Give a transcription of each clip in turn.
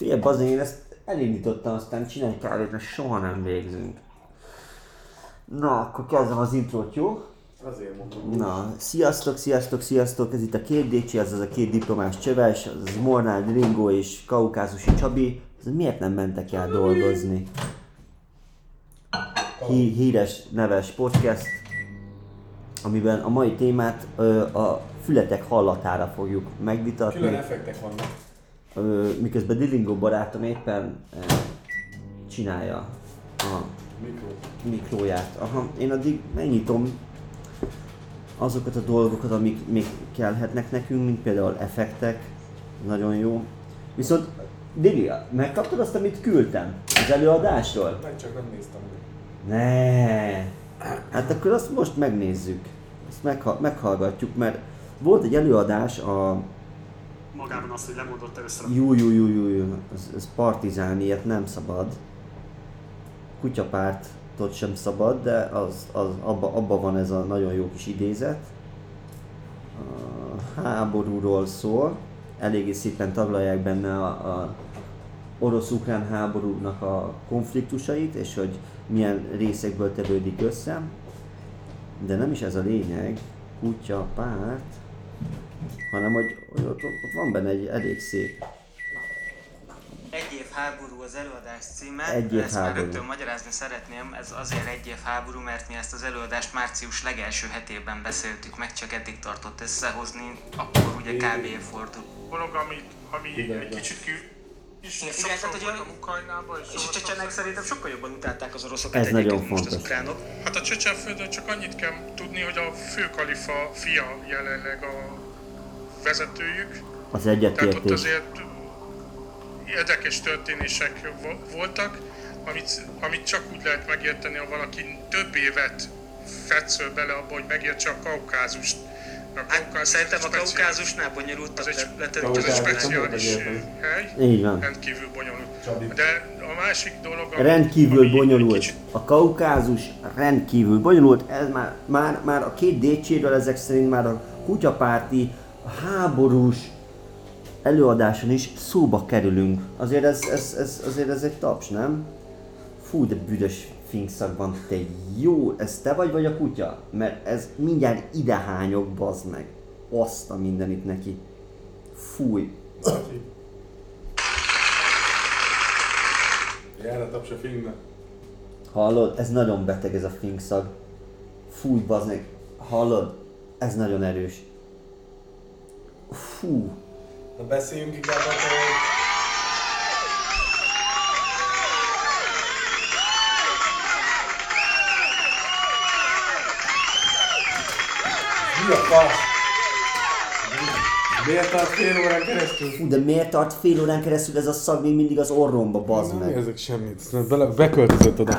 Figyelj, bazd, én ezt elindítottam, aztán csinálj kávét, mert soha nem végzünk. Na, akkor kezdem az intrót, jó? Azért mondom. Na, sziasztok, sziasztok, sziasztok, ez itt a két Décsi, ez az a két diplomás csöves, az Mornál Ringo és Kaukázusi Csabi. Ez miért nem mentek el dolgozni? Hí- híres, neves podcast, amiben a mai témát ö, a fületek hallatára fogjuk megvitatni. Külön effektek vannak. Miközben Dilingo barátom éppen csinálja a Mikro. mikróját. Aha, én addig megnyitom azokat a dolgokat, amik még kellhetnek nekünk, mint például effektek, nagyon jó. Viszont Dili, megkaptad azt, amit küldtem az előadásról? Meg csak nem néztem meg. Ne. Hát akkor azt most megnézzük. Azt megha- meghallgatjuk, mert volt egy előadás a magában azt, hogy lemondott először Jú, jú, jú, jú, jú. Ez, ez partizán, ilyet nem szabad. Kutyapártot sem szabad, de az, az, abba, abba van ez a nagyon jó kis idézet. A háborúról szól, eléggé szépen taglalják benne a, a orosz-ukrán háborúnak a konfliktusait, és hogy milyen részekből tevődik össze. De nem is ez a lényeg, kutyapárt, hanem hogy, hogy ott, ott van benne egy elég szép Egy év háború az előadás címe. Egy év Ezt már háború. rögtön magyarázni szeretném. Ez azért egy év háború, mert mi ezt az előadást március legelső hetében beszéltük meg, csak eddig tartott összehozni. Akkor ugye kb. fordul. dolog, ami, ami Igen, egy kicsit kül, és Igen, tehát, hogy a- és, a csecsenek szerintem sokkal jobban utálták az oroszokat Ez egyébként, nagyon mint most az fontos. ukránok. Hát a Csecsenföldön csak annyit kell tudni, hogy a főkalifa fia jelenleg a vezetőjük. az Tehát ott egyetértés. azért érdekes történések vo- voltak, amit, amit csak úgy lehet megérteni, ha valaki több évet fetszöl bele abba, hogy megértse a kaukázust. A Hát kaukázus szerintem a kaukázusnál bonyolultabb Az egy, az egy Kaukázus nem speciális hely, Így van. rendkívül bonyolult. De a másik dolog, ami- Rendkívül ami bonyolult. Kicsit, A kaukázus rendkívül bonyolult. Ez már, már, már a két DC-ről ezek szerint már a kutyapárti a háborús előadáson is szóba kerülünk. Azért ez, ez, ez, azért ez egy taps, nem? Fú, de büdös finkszak van, te jó, ez te vagy vagy a kutya? Mert ez mindjárt idehányok, bazd meg. Azt a mindenit neki. Fúj. Jár a taps a filmnek. Hallod? Ez nagyon beteg ez a finkszag. Fúj, bazd meg. Hallod? Ez nagyon erős. Fú. Na beszéljünk inkább hogy Mi a fasz? Miért tart fél órán keresztül? Fú, de miért tart fél órán keresztül ez a szag még mindig az orromba, bazd Nem meg? érzek semmit, Aztán bele, beköltözött oda.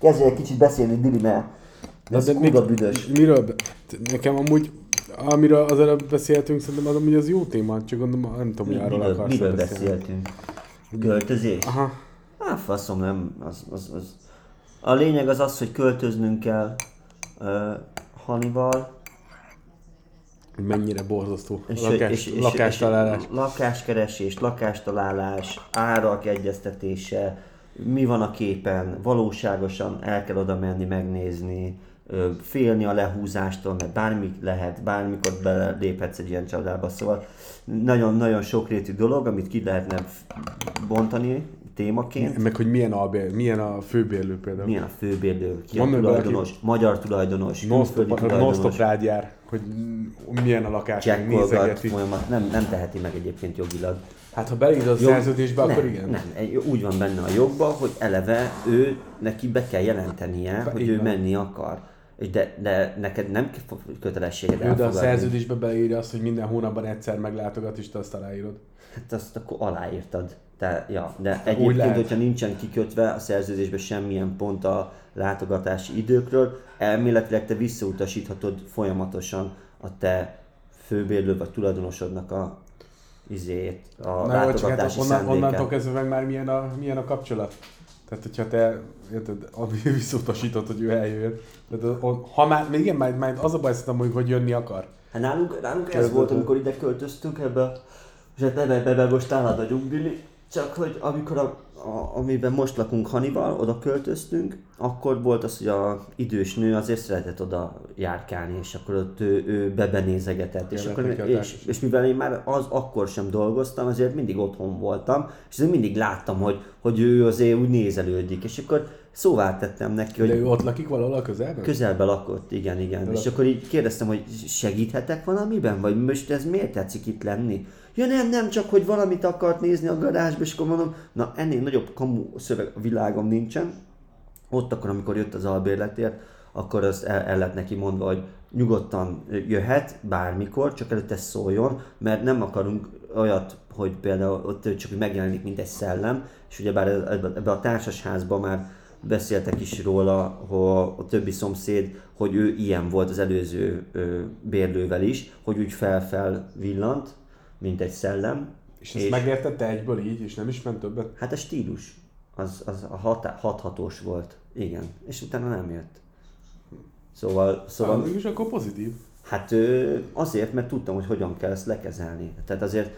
Kezdj egy kicsit beszélni, Dili, mert ez kurva büdös. Miről? Nekem amúgy, amiről az előbb beszéltünk, szerintem az amúgy az jó téma, csak gondolom, nem tudom, hogy arról Miről, akarsz miről beszéltünk? Költözés? Aha. Hát faszom, nem. Az, az, az. A lényeg az az, hogy költöznünk kell uh, Hanival, mennyire borzasztó. És, Lakás, és, és, lakástalálás. És, lakáskeresés, lakástalálás, árak egyeztetése, mi van a képen, valóságosan el kell oda menni, megnézni, félni a lehúzástól, mert bármi lehet, bármikor beléphetsz egy ilyen családába, szóval nagyon-nagyon sokrétű dolog, amit ki lehetne bontani témaként. Meg hogy milyen a, milyen a főbérlő például. Milyen a főbérlő, ki a Mondd meg valaki- tulajdonos, magyar tulajdonos, Non-stop, tulajdonos, rád jár, hogy milyen a lakás, meg nézegeti. folyamat, nem, nem teheti meg egyébként jogilag. Hát ha beírod a Jog- szerződésbe, akkor nem, igen. Nem, úgy van benne a jogban, hogy eleve ő, neki be kell jelentenie, Be- hogy ő van. menni akar. És de, de neked nem kötelességed Jó, de a szerződésbe beírja azt, hogy minden hónapban egyszer meglátogat, és te azt aláírod. Hát azt akkor aláírtad. Te, ja, de egyébként, hogyha nincsen kikötve a szerződésben semmilyen pont a látogatási időkről, elméletileg te visszautasíthatod folyamatosan a te főbérlő vagy tulajdonosodnak a izét, a Na jó, csak látogatási hát onnan, szándékát. onnantól kezdve meg már milyen a, milyen a kapcsolat. Tehát, hogyha te érted, ami visszautasítod, hogy ő eljöjjön. Tehát, ha már, még igen, már, már az a baj szerintem, hogy, hogy jönni akar. Hát nálunk, nálunk ez volt, amikor ide költöztünk ebbe És hát nem ebben most nálad a nyugdíj, csak hogy amikor a, a, amiben most lakunk Hanival, oda költöztünk, akkor volt az, hogy a idős nő azért szeretett oda járkálni, és akkor ott ő, ő bebenézegetett. És, akkor, és, és, mivel én már az akkor sem dolgoztam, ezért mindig otthon voltam, és azért mindig láttam, hogy, hogy ő azért úgy nézelődik. És akkor szóvá tettem neki, hogy De ő ott lakik valahol a közelben? Közelbe lakott, igen, igen. És akkor így kérdeztem, hogy segíthetek valamiben, vagy most ez miért tetszik itt lenni? Ja nem, nem, csak hogy valamit akart nézni a garázsba, és akkor mondom, na ennél nagyobb kamu szöveg a világom nincsen. Ott akkor, amikor jött az albérletért, akkor azt el, el lett neki mondva, hogy nyugodtan jöhet bármikor, csak előtte szóljon, mert nem akarunk olyat, hogy például ott csak megjelenik, mint egy szellem, és ugyebár ebbe, a társasházban már beszéltek is róla, hogy a többi szomszéd, hogy ő ilyen volt az előző bérlővel is, hogy úgy fel-fel villant, mint egy szellem. És ezt megértette egyből így, és nem is ment többet? Hát a stílus, az, az a hatá, hathatós volt, igen, és utána nem jött. Szóval, Szóval szóval mégis akkor pozitív. Hát azért, mert tudtam, hogy hogyan kell ezt lekezelni. Tehát azért,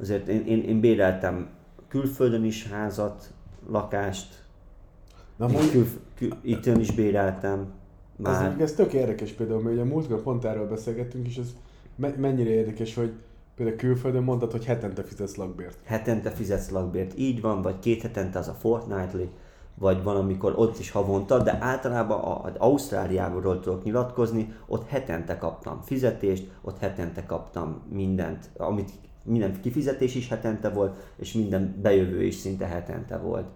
azért én, én, én béreltem külföldön is házat, lakást, Na mondjuk, kül, kül, itt is béreltem. ez, Már. mondjuk ez tök érdekes például, mert ugye a múltkor pont erről beszélgettünk, és ez me- mennyire érdekes, hogy például külföldön mondtad, hogy hetente fizetsz lakbért. hetente fizetsz lakbért, így van, vagy két hetente az a fortnightly, vagy van, amikor ott is havonta, de általában a, a Ausztráliából tudok nyilatkozni, ott hetente kaptam fizetést, ott hetente kaptam mindent, amit minden kifizetés is hetente volt, és minden bejövő is szinte hetente volt.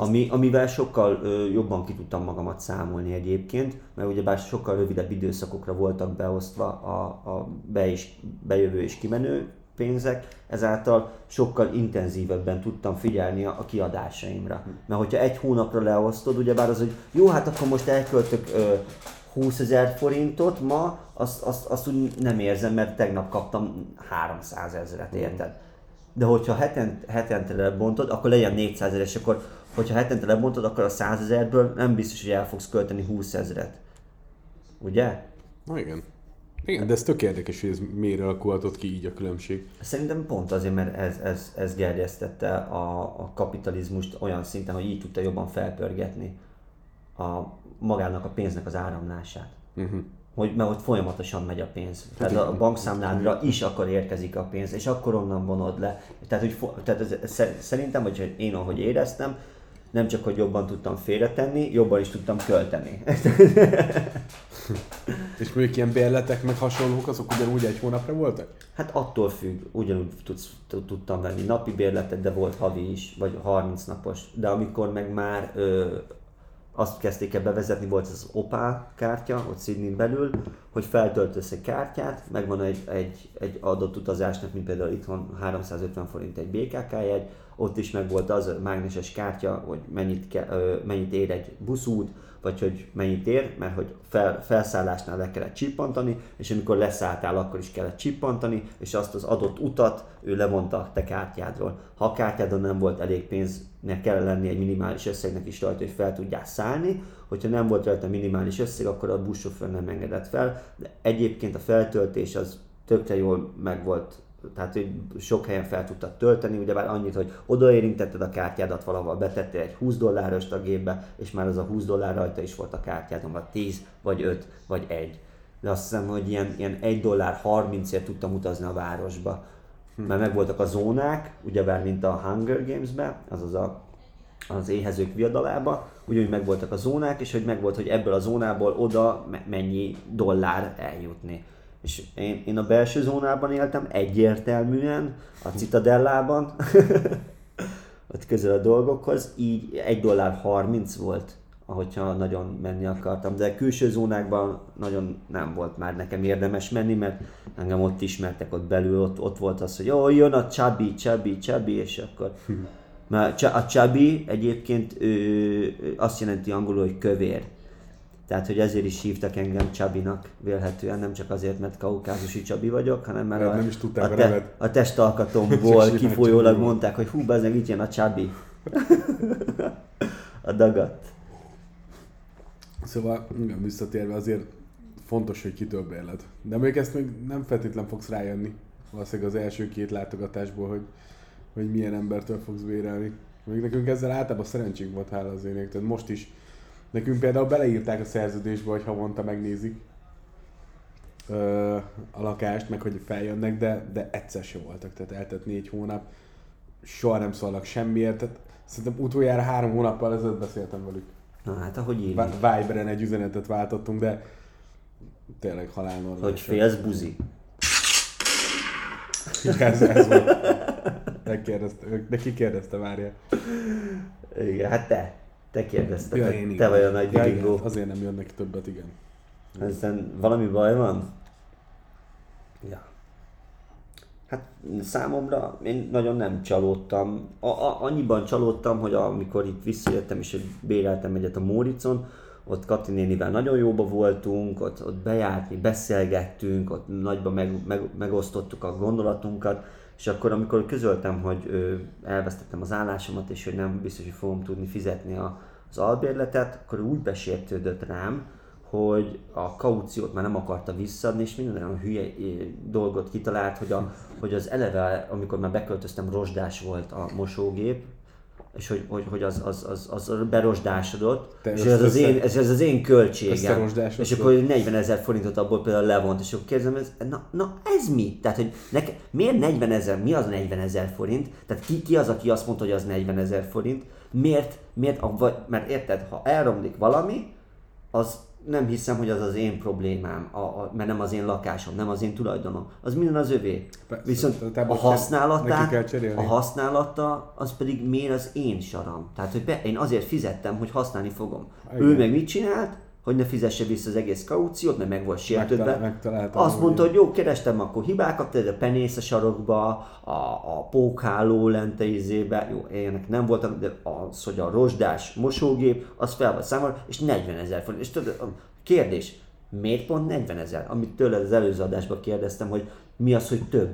Ami, amivel sokkal ö, jobban ki tudtam magamat számolni egyébként, mert ugyebár sokkal rövidebb időszakokra voltak beosztva a, a be és, bejövő és kimenő pénzek, ezáltal sokkal intenzívebben tudtam figyelni a, a kiadásaimra. Mert hogyha egy hónapra leosztod, ugyebár az, hogy jó, hát akkor most elköltök ö, 20 ezer forintot ma, azt, azt, azt úgy nem érzem, mert tegnap kaptam 300 ezeret, érted? De hogyha heten, hetente lebontod, akkor legyen 400 ezer, és akkor hogyha hetente lebontod, akkor a 100 ezerből nem biztos, hogy el fogsz költeni 20 ezeret. Ugye? Na igen. Igen, de ez tök érdekes, hogy ez miért alakulhatott ki így a különbség. Szerintem pont azért, mert ez, ez, ez gerjesztette a, a kapitalizmust olyan szinten, hogy így tudta jobban felpörgetni a magának a pénznek az áramlását. Uh-huh. Hogy, mert ott folyamatosan megy a pénz. Tehát a bankszámládra is akkor érkezik a pénz, és akkor onnan vonod le. Tehát, hogy, tehát ez, sze- szerintem, hogy én ahogy éreztem, nem csak, hogy jobban tudtam félretenni, jobban is tudtam költeni. És mondjuk ilyen bérletek meg hasonlók, azok ugyanúgy egy hónapra voltak? Hát attól függ, ugyanúgy tudsz, tudtam venni napi bérletet, de volt havi is, vagy 30 napos. De amikor meg már ö, azt kezdték el bevezetni, volt az Opal kártya, ott Sydney belül, hogy feltöltesz egy kártyát, megvan egy, egy, egy adott utazásnak, mint például itt van 350 forint egy BKK jegy, ott is meg volt az mágneses kártya, hogy mennyit, ke, mennyit ér egy buszút, vagy hogy mennyit ér, mert hogy fel, felszállásnál le kellett csippantani, és amikor leszálltál, akkor is kellett csippantani, és azt az adott utat ő levonta a te kártyádról. Ha a kártyádon nem volt elég pénznek kell lenni egy minimális összegnek is rajta, hogy fel tudjál szállni, hogyha nem volt rajta minimális összeg, akkor a buszsofőr nem engedett fel, de egyébként a feltöltés az tökre jól meg volt tehát hogy sok helyen fel tudtad tölteni, ugyebár annyit, hogy odaérintetted a kártyádat valahol, betettél egy 20 dolláros a gépbe, és már az a 20 dollár rajta is volt a kártyádon, vagy 10, vagy 5, vagy 1. De azt hiszem, hogy ilyen, ilyen 1 dollár 30ért tudtam utazni a városba. Mert megvoltak a zónák, ugyebár mint a Hunger Games-be, azaz a az éhezők viadalába, ugyanúgy megvoltak a zónák, és hogy megvolt, hogy ebből a zónából oda me- mennyi dollár eljutni. És én, én a belső zónában éltem egyértelműen, a Citadellában, ott közel a dolgokhoz, így 1 dollár 30 volt, ahogyha nagyon menni akartam, de külső zónákban nagyon nem volt már nekem érdemes menni, mert engem ott ismertek ott belül, ott, ott volt az, hogy jó, jön a Csabi, Csabi, Csabi, és akkor mert csa- a Csabi egyébként ő azt jelenti angolul, hogy kövér. Tehát, hogy ezért is hívtak engem Csabinak vélhetően, nem csak azért, mert kaukázusi Csabi vagyok, hanem mert Mert a, nem is a, a neved. a testalkatomból kifolyólag Csabi. mondták, hogy hú, bezzeg itt jön a Csabi. a dagat. Szóval, igen, visszatérve azért fontos, hogy kitől bérled. De még ezt még nem feltétlen fogsz rájönni. valószínűleg az első két látogatásból, hogy, hogy milyen embertől fogsz bérelni. Még nekünk ezzel általában szerencsénk volt hála az ének. Tehát most is nekünk például beleírták a szerződésbe, hogy havonta megnézik ö, a lakást, meg hogy feljönnek, de, de egyszer se voltak. Tehát eltett négy hónap, soha nem szólnak semmiért. Tehát szerintem utoljára három hónappal ezelőtt beszéltem velük. Na hát, ahogy én. Vi- Viberen egy üzenetet váltottunk, de tényleg halálnormális. Hogy félsz buzi. ez, ez volt. Megkérdezte, de ki kérdezte, várja. Igen, hát te. Te kérdezted, Ja, te, én te igen. vagy a nagy Ja, bigó. Azért nem jönnek többet, igen. Ezen valami baj van? Ja. Hát számomra én nagyon nem csalódtam. A, a, annyiban csalódtam, hogy amikor itt visszajöttem és béreltem egyet a Móricon, ott Kati nénivel nagyon jóba voltunk, ott, ott bejárt, mi beszélgettünk, ott nagyban meg, meg, megosztottuk a gondolatunkat, és akkor amikor közöltem, hogy ö, elvesztettem az állásomat, és hogy nem biztos, hogy fogom tudni fizetni a, az albérletet, akkor úgy besértődött rám, hogy a kauciót már nem akarta visszaadni, és minden olyan hülye dolgot kitalált, hogy, a, hogy az eleve, amikor már beköltöztem, rozsdás volt a mosógép, és hogy, hogy, hogy az, az, az, az berosdásodott, Te és ez az, én, ez, ez az én költségem. És akkor 40 ezer forintot abból például levont, és akkor kérdezem, ez, na, na ez mi? Tehát, hogy neke, miért 40 ezer, mi az 40 ezer forint? Tehát ki, ki az, aki azt mondta, hogy az 40 ezer forint? Miért, miért, a, vagy, mert érted, ha elromlik valami, az nem hiszem, hogy az az én problémám, a, a, mert nem az én lakásom, nem az én tulajdonom. Az minden az övé. Persze, Viszont a használatát, cserélni. a használata, az pedig miért az én saram. Tehát, hogy be, én azért fizettem, hogy használni fogom. Igen. Ő meg mit csinált? Hogy ne fizesse vissza az egész kauciót, mert meg volt sértődve. Azt mondta, hogy jó, kerestem akkor hibákat, de a penész a sarokba, a, a pókháló lente izébe, jó, ilyenek nem voltak, de az, hogy a rozsdás mosógép, az fel volt számolva, és 40 ezer forint. És tudod, kérdés, miért pont 40 ezer? Amit tőled az előző adásban kérdeztem, hogy mi az, hogy több?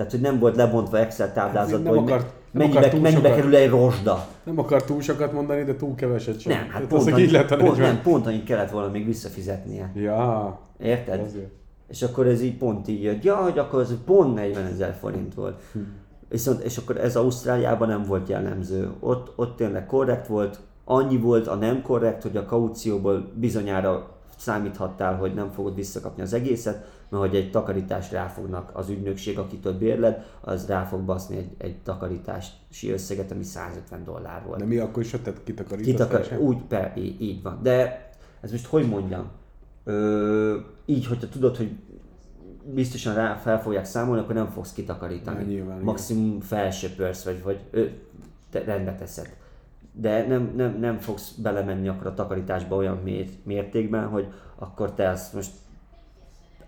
Tehát, hogy nem volt lebontva Excel táblázatban, nem hogy akart- mennyibe, akart mennyibe sokat. kerül egy rozsda. Nem akar túl sokat mondani, de túl keveset sem. Nem, hát Tehát pont, annyi, így lett a pont, 40. nem, pont annyit kellett volna még visszafizetnie. Ja, Érted? Azért. És akkor ez így pont így jött. Ja, hogy akkor ez pont 40 ezer forint volt. Hm. Viszont, és akkor ez Ausztráliában nem volt jellemző. Ott, ott tényleg korrekt volt, annyi volt a nem korrekt, hogy a kaucióból bizonyára számíthattál, hogy nem fogod visszakapni az egészet, mert hogy egy takarítást ráfognak az ügynökség, akitől bérled, az rá fog baszni egy, egy takarítási összeget, ami 150 dollár volt. De mi akkor is tett kitakarítás? Kitakar, úgy, per, így, így van. De ez most hogy mondjam? Ö, így, hogyha tudod, hogy biztosan rá fel fogják számolni, akkor nem fogsz kitakarítani. Ja, nyilván. Maximum felsöpörsz, vagy, vagy ö, te, rendbe teszed. De nem, nem, nem fogsz belemenni akkor a takarításba olyan mér, mértékben, hogy akkor te azt most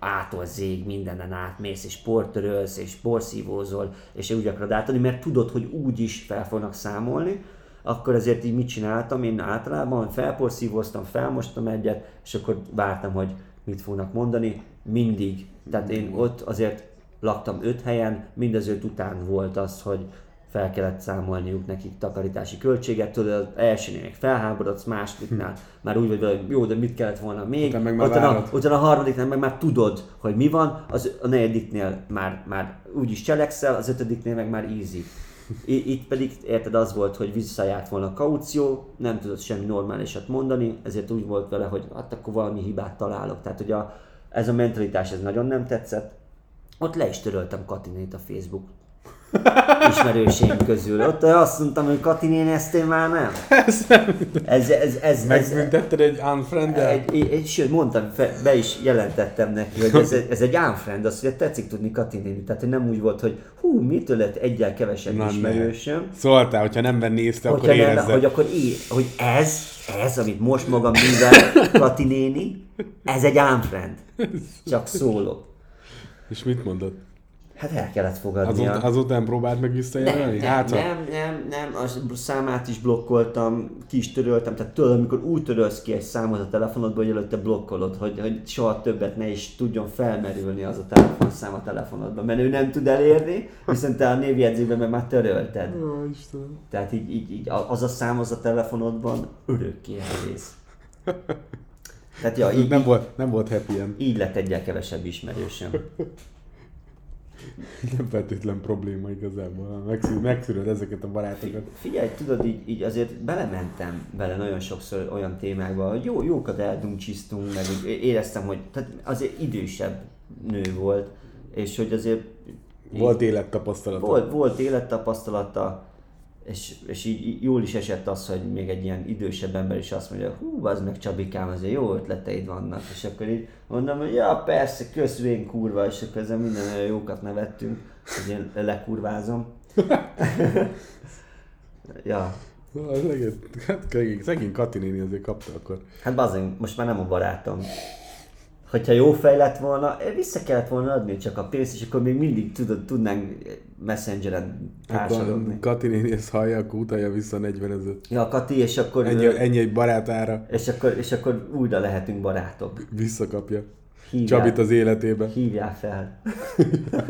ától zég, mindenen átmész, és portörölsz, és porszívózol, és úgy akarod átadni, mert tudod, hogy úgy is fel fognak számolni, akkor ezért így mit csináltam? Én általában felporszívóztam, felmostam egyet, és akkor vártam, hogy mit fognak mondani. Mindig. Tehát én ott azért laktam öt helyen, mind az öt után volt az, hogy fel kellett számolniuk nekik takarítási költséget, tudod, az elsőnél még felháborodsz, másodiknál már úgy vagy vele, hogy jó, de mit kellett volna még, Utána meg már utána, utána a harmadiknál meg már tudod, hogy mi van, az, a negyediknél már, már úgyis cselekszel, az ötödiknél meg már easy. I- Itt pedig érted az volt, hogy visszajárt volna a kaució, nem tudott semmi normálisat mondani, ezért úgy volt vele, hogy hát akkor valami hibát találok. Tehát, hogy a, ez a mentalitás ez nagyon nem tetszett. Ott le is töröltem Katinét a Facebook ismerőseim közül. Ott azt mondtam, hogy Katinén ezt én már nem. Ez nem. Ez, ez, ez, Megbüntetted egy unfriend egy, sőt, mondtam, be is jelentettem neki, hogy ez, ez egy unfriend, azt hogy tetszik tudni Kati néni. Tehát, nem úgy volt, hogy hú, mitől lett egyel kevesebb Na, ismerősöm. Szóltál, hogyha nem nézte, akkor Hogyha nem, érezze. hogy akkor így, hogy ez, ez, amit most magam művel Kati néni, ez egy unfriend. Csak szólok. És mit mondod? Hát el kellett fogadnia. Azután, azután próbált meg Nem, visszajelölni? nem, Hát, ha- nem, nem, nem, a számát is blokkoltam, ki is töröltem, tehát tudod, amikor úgy törölsz ki egy számot a telefonodból, hogy előtte blokkolod, hogy, hogy soha többet ne is tudjon felmerülni az a telefonszám a telefonodban, mert ő nem tud elérni, viszont te a névjegyzékben meg már törölted. Ó, Istenem. Tehát így, így, így az a szám az a telefonodban örökké elvész. Tehát ja, így, nem, volt, nem volt happy end. így lett egyel kevesebb ismerősöm. Nem feltétlen probléma igazából. Megszűr, megszűröd ezeket a barátokat. Figyelj, tudod, így, így azért belementem bele nagyon sokszor olyan témákba, hogy jó, jókat eldumcsisztunk, meg úgy éreztem, hogy tehát azért idősebb nő volt, és hogy azért Volt élettapasztalata. volt, volt élettapasztalata, és, és így jól is esett az, hogy még egy ilyen idősebb ember is azt mondja, hú, az meg Csabikám, azért jó ötleteid vannak, és akkor így mondom, hogy ja, persze, köszvén kurva, és akkor ezen minden olyan jókat nevettünk, hogy én lekurvázom. ja, Hát szegény, szegény Kati néni azért kapta akkor. hát bazen, most már nem a barátom. Hogyha jó fej lett volna, eh, vissza kellett volna adni csak a pénzt, és akkor még mindig tudod, tudnánk messengeren társadalni. Kati néni ezt hallja, akkor utalja vissza 40 ezer. Ja, Kati, és akkor... Ennyi, ennyi egy barátára És akkor, és akkor újra lehetünk barátok. visszakapja. Hívjál, Csabit az életébe. hívjál fel.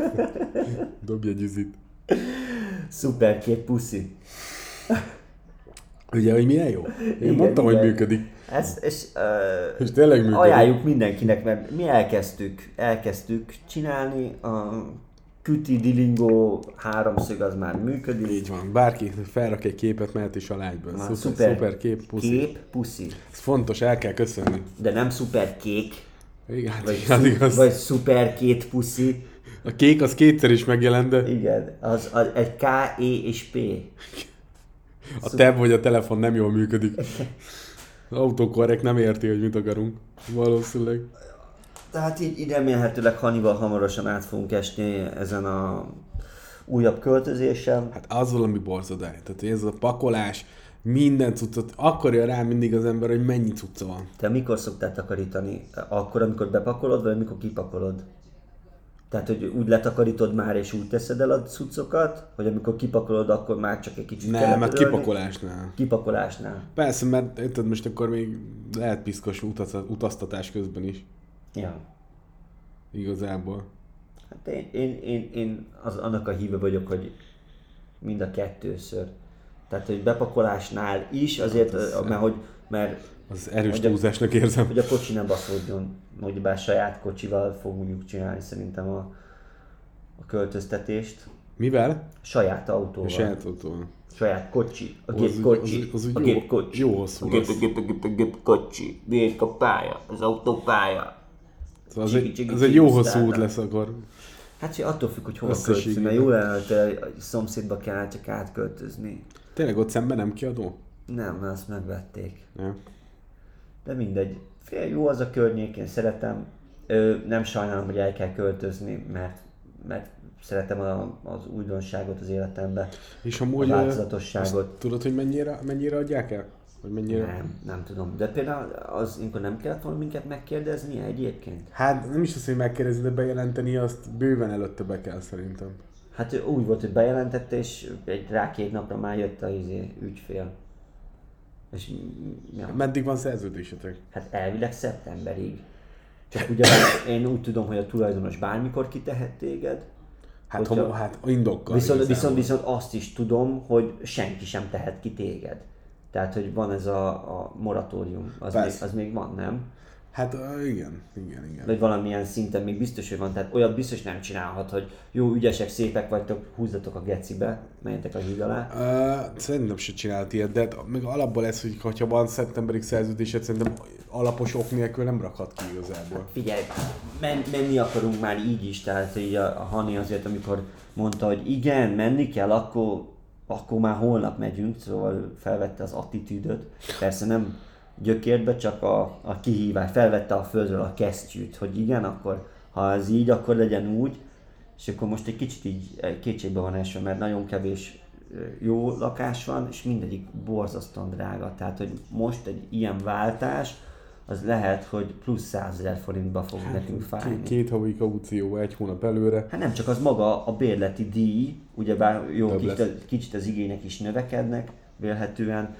Dobja gyűzit. Szuper kép puszi. Ugye, hogy milyen jó? Én Igen, mondtam, igen. hogy működik. Ez, és, uh, És tényleg működik. ajánljuk mindenkinek, mert mi elkezdtük, elkezdtük csinálni, a Küti Dilingó háromszög az már működik. Így van. Bárki felrak egy képet, mehet is a lágyban. Már Szuper, szuper, szuper kép, puszi. Kép, puszi. Ez fontos, el kell köszönni. De nem szuper kék, Igen, hát vagy, az szu- igaz. vagy szuper két puszi. A kék az kétszer is megjelent, de Igen, az, az egy K, E és P. a tab vagy a telefon nem jól működik. Az autokorrekt nem érti, hogy mit akarunk. Valószínűleg. Tehát így, így remélhetőleg Hanival hamarosan át fogunk esni ezen a újabb költözésen. Hát az valami borzodály. Tehát ez a pakolás, minden cuccot, akkor jön rá mindig az ember, hogy mennyi cucca van. Te mikor szoktál takarítani? Akkor, amikor bepakolod, vagy amikor kipakolod? Tehát, hogy úgy letakarítod már, és úgy teszed el a cuccokat, hogy amikor kipakolod, akkor már csak egy kicsit Nem, hát kipakolásnál. Kipakolásnál. Persze, mert érted, most akkor még lehet piszkos utaz, utaztatás közben is. Ja. Igazából. Hát én, én, én, én az, annak a híve vagyok, hogy mind a kettőször. Tehát, hogy bepakolásnál is, azért, Hát ez- mert hogy, mert Az erős Hogy túlzásnak érzem. hogy a kocsi ne baszódjon, hogy bár saját kocsival fogjuk csinálni szerintem a, a költöztetést. Mivel? Saját autóval. A saját autóval. Saját kocsi. A Az gép kocsi. az- az úgy a gép kocsi. jó hosszú a gép, lesz. a gép, a gép, a gép kocsi. Gép a pálya. Az autópálya. Szóval az, Csigi, egy, csigi, az egy jó hosszú út lesz akkor. Hát hogy attól függ, hogy hova Összességében. költözünk, mert jó lenne, hogy a szomszédba kell csak átköltözni. Tényleg ott szemben nem kiadó? Nem, mert azt megvették. Nem. De mindegy. Fél jó az a környék, én szeretem. Ö, nem sajnálom, hogy el kell költözni, mert, mert szeretem a, az újdonságot az életembe. És A amúgy... ö, változatosságot. Tudod, hogy mennyire, mennyire adják el? Vagy mennyire? Nem, nem tudom. De például az, amikor nem kellett volna minket megkérdezni egyébként? Hát nem is azt, hogy megkérdezni, de bejelenteni azt bőven előtte be kell szerintem. Hát ő úgy volt, hogy bejelentette, és egy rá két napra már jött a izé, ügyfél. És ja, Meddig van szerződésetek? hát elvileg szeptemberig. Csak ugye bár én úgy tudom, hogy a tulajdonos bármikor kitehet téged, Hát, Hogyha- ha, hát indokkal. Viszont, viszont, viszont azt is tudom, hogy senki sem tehet ki téged. Tehát, hogy van ez a, a moratórium, az még, az még van, nem? Hát igen, igen, igen. Vagy valamilyen szinten még biztos, hogy van. Tehát olyat biztos nem csinálhat, hogy jó, ügyesek, szépek vagytok, húzzatok a gecibe, menjetek a híd alá. Uh, szerintem se csinált ilyet, de hát még alapból ez, hogy ha van szeptemberig szerződésed, szerintem alapos ok nélkül nem rakhat ki igazából. Figyelj, men- menni akarunk már így is, tehát így a, a Hani azért, amikor mondta, hogy igen, menni kell, akkor, akkor már holnap megyünk, szóval felvette az attitűdöt. Persze nem gyökérbe, csak a, a kihívás, felvette a földről a kesztyűt, hogy igen, akkor ha ez így, akkor legyen úgy. És akkor most egy kicsit így kétségbe van esve, mert nagyon kevés jó lakás van, és mindegyik borzasztóan drága. Tehát, hogy most egy ilyen váltás, az lehet, hogy plusz 100 ezer forintba fog nekünk fájni. Két, két havi kaució, egy hónap előre. Hát nem csak az maga a bérleti díj, ugyebár jó, kicsit, kicsit az igények is növekednek vélhetően.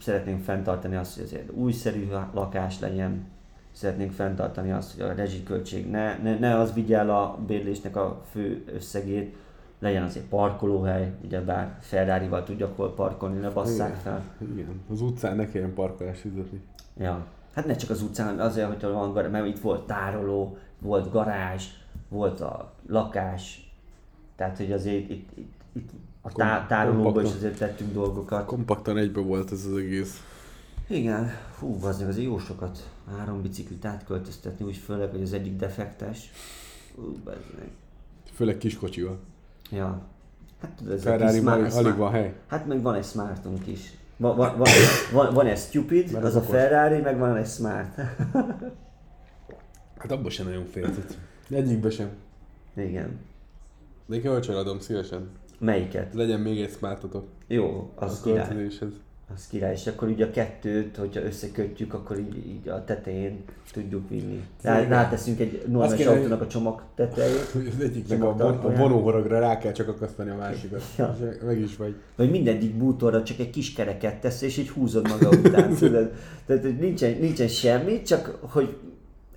Szeretnénk fenntartani azt, hogy azért újszerű lakás legyen, szeretnénk fenntartani azt, hogy a rezsiköltség ne, ne, ne az vigye el a bérlésnek a fő összegét, legyen azért parkolóhely, ugyebár Ferrari-val tudjak hol parkolni, ne basszák fel. Igen, az utcán ne kelljen parkolást fizetni. Ja. Hát ne csak az utcán, azért, hogy van garázs, mert itt volt tároló, volt garázs, volt a lakás, tehát hogy azért itt, itt, tá- tárolóban is azért tettünk dolgokat. Kompaktan egybe volt ez az egész. Igen, fú, az azért jó sokat három biciklit átköltöztetni, úgy főleg, hogy az egyik defektes. Ú, bezzeg. Főleg kiskocsival. Ja. Hát tudod, ez a Ferrari smart- alig, alig van hely. Hát meg van egy smartunk is. Van, van, van, van, van egy stupid, Mert az az a. Ferrari, meg van egy smart. Hát abban sem nagyon féltett. Egyikbe sem. Igen. De én kölcsönadom szívesen. Melyiket? Legyen még egy smartotok. Jó, A az király. költözéshez. Az király, és akkor ugye a kettőt, hogyha összekötjük, akkor így, így a tetején tudjuk vinni. Rá, ráteszünk egy normális kéne, autónak a csomag tetejét, Az egyiknek a, von, a vonóhorogra rá kell csak akasztani a másikat. Ja. És meg is vagy. vagy mindegyik bútorra csak egy kis kereket tesz, és így húzod maga után. tudod? Tehát nincsen, nincsen semmi, csak hogy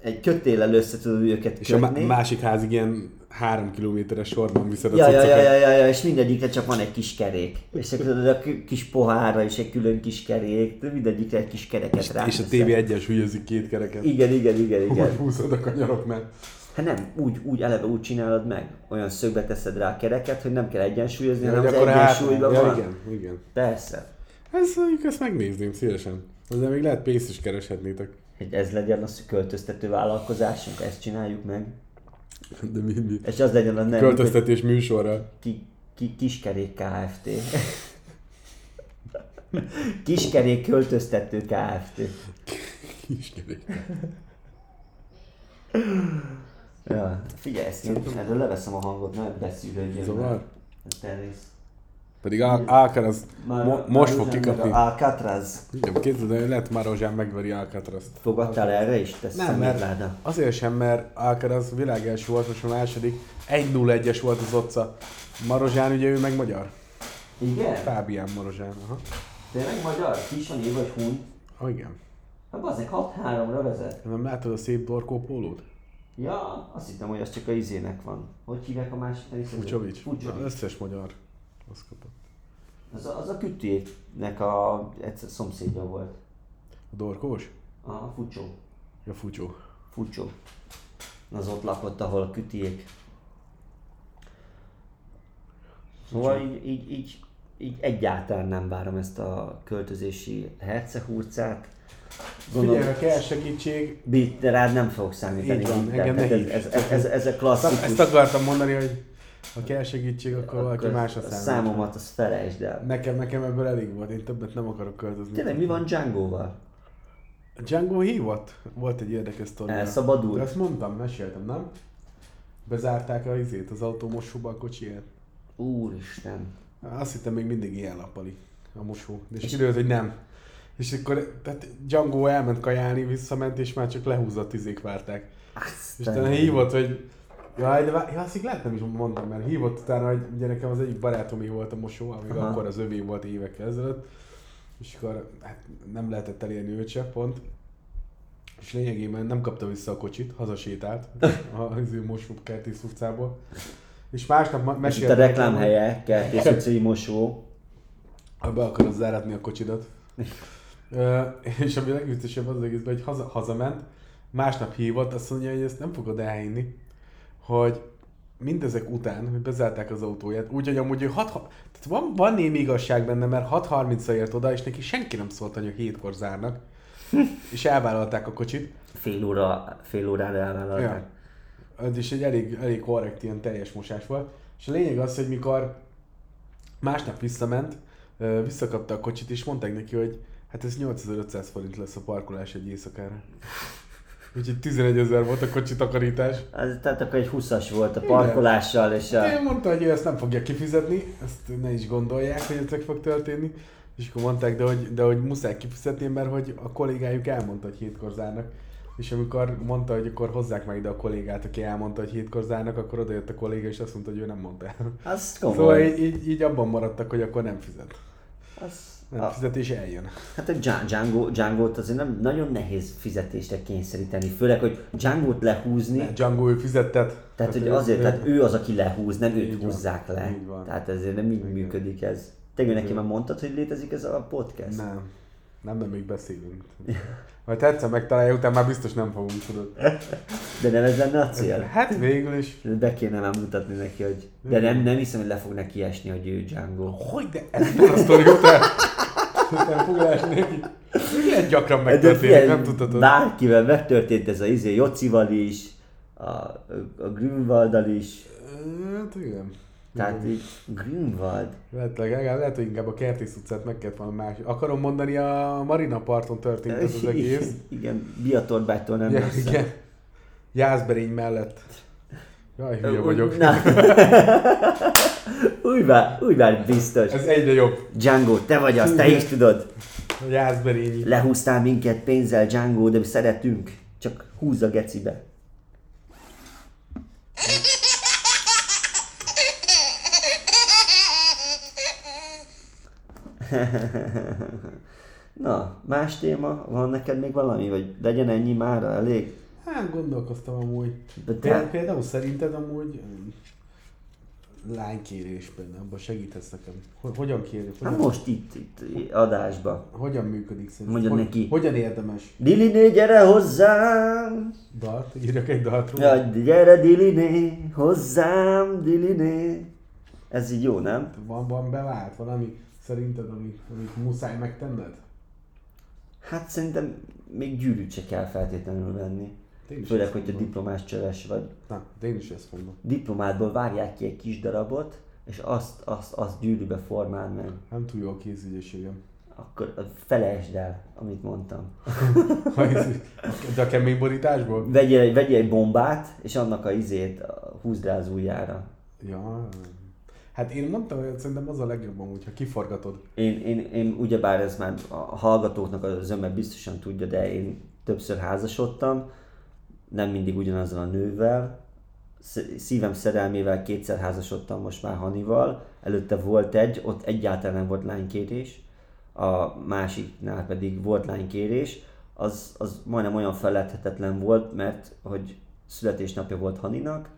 egy kötéllel össze tudod őket És a kötni. má- másik házig ilyen három kilométeres sorban viszed a Ja, ja, ja, ja, ja, ja, és mindegyikre csak van egy kis kerék. És akkor tudod, a kis pohárra is egy külön kis kerék, de mindegyikre egy kis kereket És, rá. és a TV egyes hülyezik két kereket. Igen, igen, igen, Hogy igen. húzod a kanyaroknál. Hát nem, úgy, úgy eleve úgy csinálod meg. Olyan szögbe teszed rá a kereket, hogy nem kell egyensúlyozni, Ja, hanem hogy az hát, egyensúlyban ja, van. igen, igen. Persze. Ez, ezt megnézném szívesen. De még lehet pénzt is kereshetnétek. Hogy ez legyen a költöztető vállalkozásunk, ezt csináljuk meg. De mi, mi? És az legyen a nem Költöztetés műsorra. ki, ki, Kiskerék Kft. Kiskerék költöztető Kft. Kiskerék. Ja, figyelj, ezt én erről leveszem a hangot, ne beszűrődjön. Zavar? Terész. Pedig Al- Alcaraz mo- most fog kikapni. Alcatraz. Igen, képzeld, hogy lehet Marozsán megveri Alcatrazt. Fogadtál erre is? Te Nem, mert szemétláda. azért sem, mert Alcaraz világ első volt, most a második. 1-0-1-es volt az otca. Marozsán ugye ő meg magyar. Igen? Fábián Marozsán. Aha. Tényleg magyar? Ki is van írva, hogy hun? Ah, igen. Hát bazdmeg 6-3-ra vezet. Nem látod a szép dorkó pólót? Ja, azt hittem, hogy az csak a izének van. Hogy hívják a másik teniszezőt? Fucsovics. Fucsovics. Összes magyar. Azt kapott. Az a, az a kütőjének a egyszer szomszédja volt. A dorkós? A Fucsó. Ja, fucsó. Fucsó. Az ott lakott, ahol a kütiék. Szóval így, így, így, így egyáltalán nem várom ezt a költözési hercehurcát. Figyelj, ha kell segítség, Bit, de rád nem fogok számítani. Így van, engem ez, ez, ez, ez, ez, a klasszikus. ezt akartam mondani, hogy ha kell segítség, akkor valaki akkor másra a számít. számomat azt felejtsd el. Nekem, nekem ebből elég volt, én többet nem akarok költözni. Tényleg mi van Django-val? Django hívott? Volt egy érdekes sztori. Elszabadult? De Azt mondtam, meséltem, nem? Bezárták a izét, az autómosóba a kocsiját. Úristen. Azt hittem még mindig ilyen lapali a mosó. És, és kiderült, hogy nem. És akkor tehát Django elment kajálni, visszament, és már csak lehúzott izék várták. És Aztán utána hívott, hogy Jaj, de vá- ja, azt lehet nem is mondtam, mert hívott utána, hogy ugye nekem az egyik barátomé volt a mosó, amíg Aha. akkor az övé volt évekkel ezelőtt, és akkor hát nem lehetett elérni őt se, pont. És lényegében nem kapta vissza a kocsit, hazasétált az ő mosó Kertész utcából. És másnap És itt mesélte a reklámhelye, Kertész utcai mosó. hogy be akarod záratni a kocsidat. És ami legütősebb az egészben, hogy haza, hazament, másnap hívott, azt mondja, hogy ezt nem fogod elhinni, hogy mindezek után, hogy bezárták az autóját, úgyhogy amúgy ő 6, tehát van, van némi igazság benne, mert 6.30-ra ért oda, és neki senki nem szólt, hogy a hétkor zárnak, és elvállalták a kocsit. Fél óra, fél órára elvállalták. Az is egy elég, elég korrekt, ilyen teljes mosás volt. És a lényeg az, hogy mikor másnap visszament, visszakapta a kocsit, és mondták neki, hogy hát ez 8500 forint lesz a parkolás egy éjszakára. Úgyhogy 11 ezer volt a kocsi takarítás. Az, tehát akkor egy 20-as volt a parkolással, és a... Én mondta, hogy ő ezt nem fogja kifizetni, ezt ne is gondolják, hogy ez meg fog történni. És akkor mondták, de hogy, de hogy muszáj kifizetni, mert hogy a kollégájuk elmondta, hogy hétkor zárnak. És amikor mondta, hogy akkor hozzák meg ide a kollégát, aki elmondta, hogy hétkor zárnak, akkor odajött a kolléga, és azt mondta, hogy ő nem mondta el. Az Szóval komoly. így, így, így abban maradtak, hogy akkor nem fizet. Az, A, fizet és eljön. hát a Dja- Django, Django-t azért nem, nagyon nehéz fizetésre kényszeríteni, főleg, hogy Django-t lehúzni, Ne, Django ő fizettet. tehát hogy azért, ő- tehát ő az, aki lehúz, nem őt Így van. húzzák le. Így van. Tehát ezért nem így Igen. működik ez. Te neki már mondtad, hogy létezik ez a podcast? Nem. Nem, nem, még beszélünk. Majd egyszer megtalálja, utána már biztos nem fogunk tudod. De nem ez lenne a cél? Hát végül is. Be kéne már mutatni neki, hogy... De nem, nem hiszem, hogy le fog neki esni, hogy ő Django. Hogy de ez nem a sztori után. Utána fog esni neki. Ilyen gyakran megtörténik, nem tudhatod. Bárkivel megtörtént ez a izé, Jocival is, a, a Grünwalddal is. Hát igen. Tehát így Grünwald. Lehet, legalább, lehet, hogy inkább a Kertész utcát meg kellett volna más. Akarom mondani, a Marina parton történt ez az egész. Igen, Biatorbágytól nem Ja, messze. igen. Jászberény mellett. Jaj, hülye vagyok. Na. úgy már, úgy már biztos. Ez egyre jobb. Django, te vagy az, te is tudod. Jászberényi. Lehúztál minket pénzzel, Django, de mi szeretünk. Csak húzz a gecibe. Na, más téma? Van neked még valami? Vagy legyen ennyi már elég? Hát gondolkoztam amúgy. De Például, te, például szerinted amúgy um, lánykérésben abban segíthetsz nekem? Hogy, hogyan kérni? hát Hogyan, most itt, itt adásba. hogyan működik szerintem? Mondjad hogy, neki. Hogyan érdemes? Diliné, gyere hozzám! Dalt? Írjak egy dalt róla? Ja, gyere Diliné, hozzám Diliné. Ez így jó, nem? Van, van bevált valami szerinted, ami, amit muszáj megtenned? Hát szerintem még gyűrűt se kell feltétlenül venni. Főleg, hogyha diplomás csöves vagy. Na, de én is ezt mondom. Diplomádból vágják ki egy kis darabot, és azt, azt, azt gyűrűbe formál meg. Nem túl jó a kézügyességem. Akkor felejtsd el, amit mondtam. De a kemény borításból? Vegyél, egy- vegyél egy bombát, és annak a izét húzd rá az ujjára. Ja. Hát én mondtam, hogy szerintem az a legjobb amúgy, ha kiforgatod. Én, én, én ugyebár ez már a hallgatóknak az zöme biztosan tudja, de én többször házasodtam, nem mindig ugyanazzal a nővel. Sz- Szívem szerelmével kétszer házasodtam most már Hanival, előtte volt egy, ott egyáltalán nem volt lánykérés, a másiknál pedig volt lánykérés, az, az majdnem olyan feledhetetlen volt, mert hogy születésnapja volt Haninak,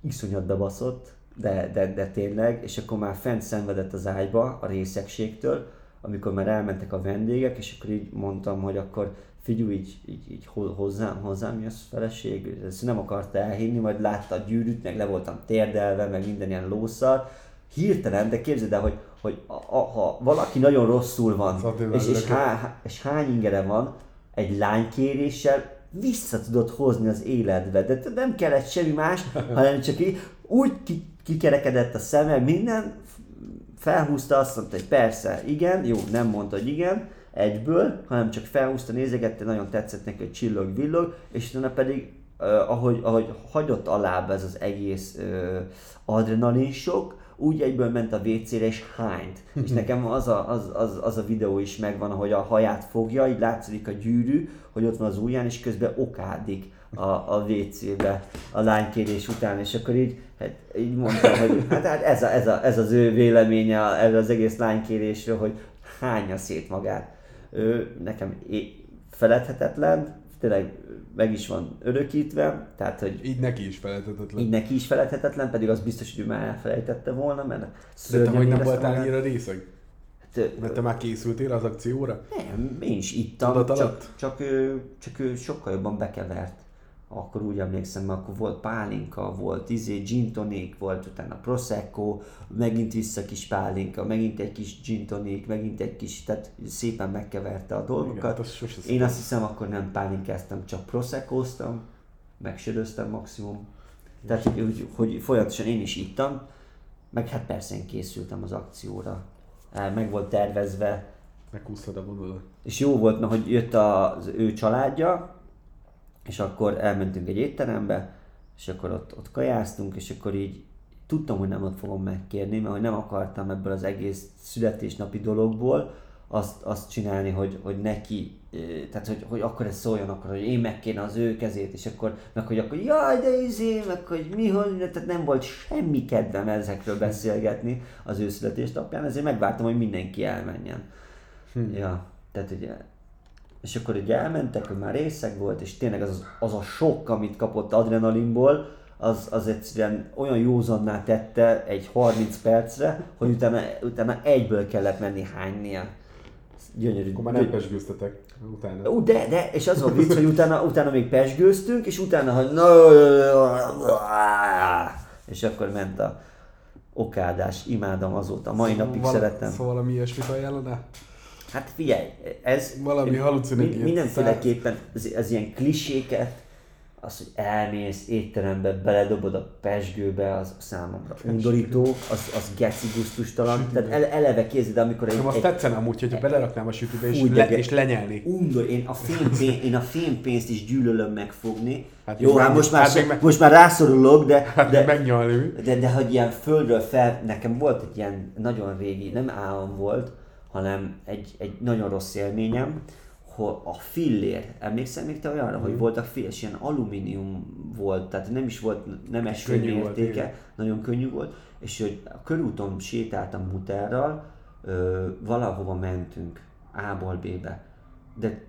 iszonyat bebaszott, de, de, de tényleg, és akkor már fent szenvedett az ágyba a részegségtől, amikor már elmentek a vendégek, és akkor így mondtam, hogy akkor figyelj, így, így, így ho- hozzám, hozzám jössz feleség, ezt nem akarta elhinni, majd látta a gyűrűt, meg le voltam térdelve, meg minden ilyen lószar, hirtelen, de képzeld el, hogy, hogy a, a, ha valaki nagyon rosszul van, és, és, há, és hány ingere van, egy lánykéréssel vissza tudod hozni az életbe, de nem kellett semmi más, hanem csak így úgy ki, kikerekedett a szeme, minden, felhúzta, azt mondta, hogy persze, igen, jó, nem mondta, hogy igen, egyből, hanem csak felhúzta, nézegette, nagyon tetszett neki, hogy csillog, villog, és utána pedig, uh, ahogy, ahogy hagyott alább ez az egész uh, adrenalin sok, úgy egyből ment a WC-re és hányt. És nekem az a, az, az, az a videó is megvan, ahogy a haját fogja, így látszik a gyűrű, hogy ott van az ujján, és közben okádik a, a WC-be a lánykérés után, és akkor így, hát, így mondtam, hogy hát, hát ez, a, ez, a, ez, az ő véleménye erről az egész lánykérésről, hogy hányja szét magát. Ő nekem é- feledhetetlen, tényleg meg is van örökítve, tehát hogy Így neki is felejthetetlen. így neki is feledhetetlen, pedig az biztos, hogy ő már elfelejtette volna, mert De te hogy nem voltál annyira részeg? Hát, Mert te már készültél az akcióra? nem, én is ittam, csak, alatt? csak, ő, csak ő sokkal jobban bekevert. Akkor úgy emlékszem, mert akkor volt pálinka, volt izé, gin tonic, volt utána prosecco, megint vissza kis pálinka, megint egy kis gin tonic, megint egy kis, tehát szépen megkeverte a Igen, dolgokat. hát az Én azt hiszem, akkor nem pálinkáztam, csak megsöröztem maximum. Tehát, hogy, hogy, hogy folyamatosan én is ittam, meg hát persze én készültem az akcióra. Meg volt tervezve, Meghúztad a vonalat. és jó volt, mert hogy jött az ő családja, és akkor elmentünk egy étterembe, és akkor ott, ott kajáztunk, és akkor így tudtam, hogy nem ott fogom megkérni, mert hogy nem akartam ebből az egész születésnapi dologból azt, azt csinálni, hogy, hogy neki, eh, tehát hogy, hogy akkor ez szóljon, akkor, hogy én megkérne az ő kezét, és akkor, meg hogy akkor jaj, de izé, meg hogy mi, hogy, tehát nem volt semmi kedvem ezekről beszélgetni az ő születésnapján, ezért megvártam, hogy mindenki elmenjen. Ja, tehát ugye, és akkor ugye elmentek, hogy már részeg volt, és tényleg az, az a sok, amit kapott adrenalinból, az, az egyszerűen olyan józanná tette egy 30 percre, hogy utána, utána egyből kellett menni hánynia. gyönyörű. Akkor már nem pesgőztetek utána. Ú, de, de, és az a vicc, hogy utána, utána még pesgőztünk, és utána, hogy és akkor ment a okádás, imádom azóta, mai napig Val- szeretem. Szóval valami ilyesmit ajánlanál? Hát figyelj, ez Valami halucinogén. mi- mindenféleképpen ez, ez ilyen kliséket, az, hogy elmész étterembe, beledobod a pesgőbe, az számomra undorító, az, az geci gusztustalan. Tehát ele- eleve kézed, amikor egy, Nekem azt tetszene amúgy, hogyha beleraknám a sütőbe és, de le, és lenyelnék. undor, én a, fémpén, én a fémpénzt is gyűlölöm megfogni. Hát Jó, hát most már, hát még meg- most már rászorulok, de, Hát de, megnyalni. mi? de, de hogy ilyen földről fel, nekem volt egy ilyen nagyon régi, nem álom volt, hanem egy, egy nagyon rossz élményem, hogy a fillér, emlékszel még te olyanra, Mhm. hogy voltak fillér, és ilyen alumínium volt, tehát nem is volt nemes Könnyű értéke, nagyon könnyű volt, és hogy a körúton sétáltam mutárral, ö, valahova mentünk, A-ból B-be, de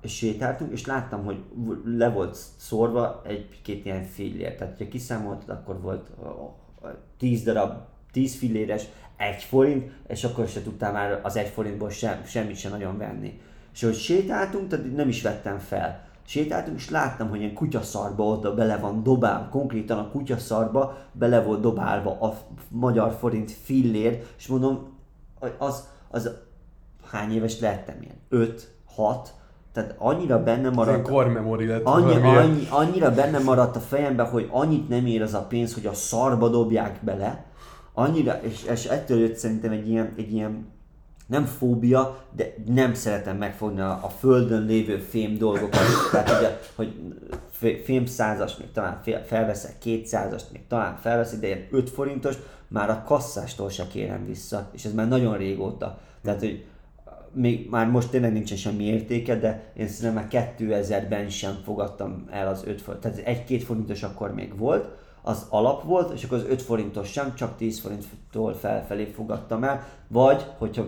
és sétáltunk, és láttam, hogy le volt szórva egy-két ilyen fillér. Tehát, ha kiszámoltad, akkor volt a- a 10 darab, 10 filléres, egy forint, és akkor se tudtál már az egy forintból sem, semmit sem nagyon venni. És hogy sétáltunk, tehát nem is vettem fel. Sétáltunk, és láttam, hogy ilyen kutyaszarba oda bele van dobálva, konkrétan a kutyaszarba bele volt dobálva a magyar forint fillér, és mondom, az, az hány éves lettem ilyen? 5, 6, tehát annyira benne maradt, lett. annyi, annyi, annyira benne maradt a fejembe, hogy annyit nem ér az a pénz, hogy a szarba dobják bele, annyira, és, és ettől jött szerintem egy ilyen, egy ilyen nem fóbia, de nem szeretem megfogni a, a földön lévő fém dolgokat. Tehát ugye, hogy fé- fém százas még talán felveszek, 200-ast még talán felveszek, de ilyen 5 forintos már a kasszástól se kérem vissza, és ez már nagyon régóta. Tehát, hogy még már most tényleg nincsen semmi értéke, de én szerintem már 2000-ben sem fogadtam el az 5 forint. Tehát egy-két forintos akkor még volt, az alap volt, és akkor az 5 forintos sem, csak 10 forinttól felfelé fogadtam el, vagy hogyha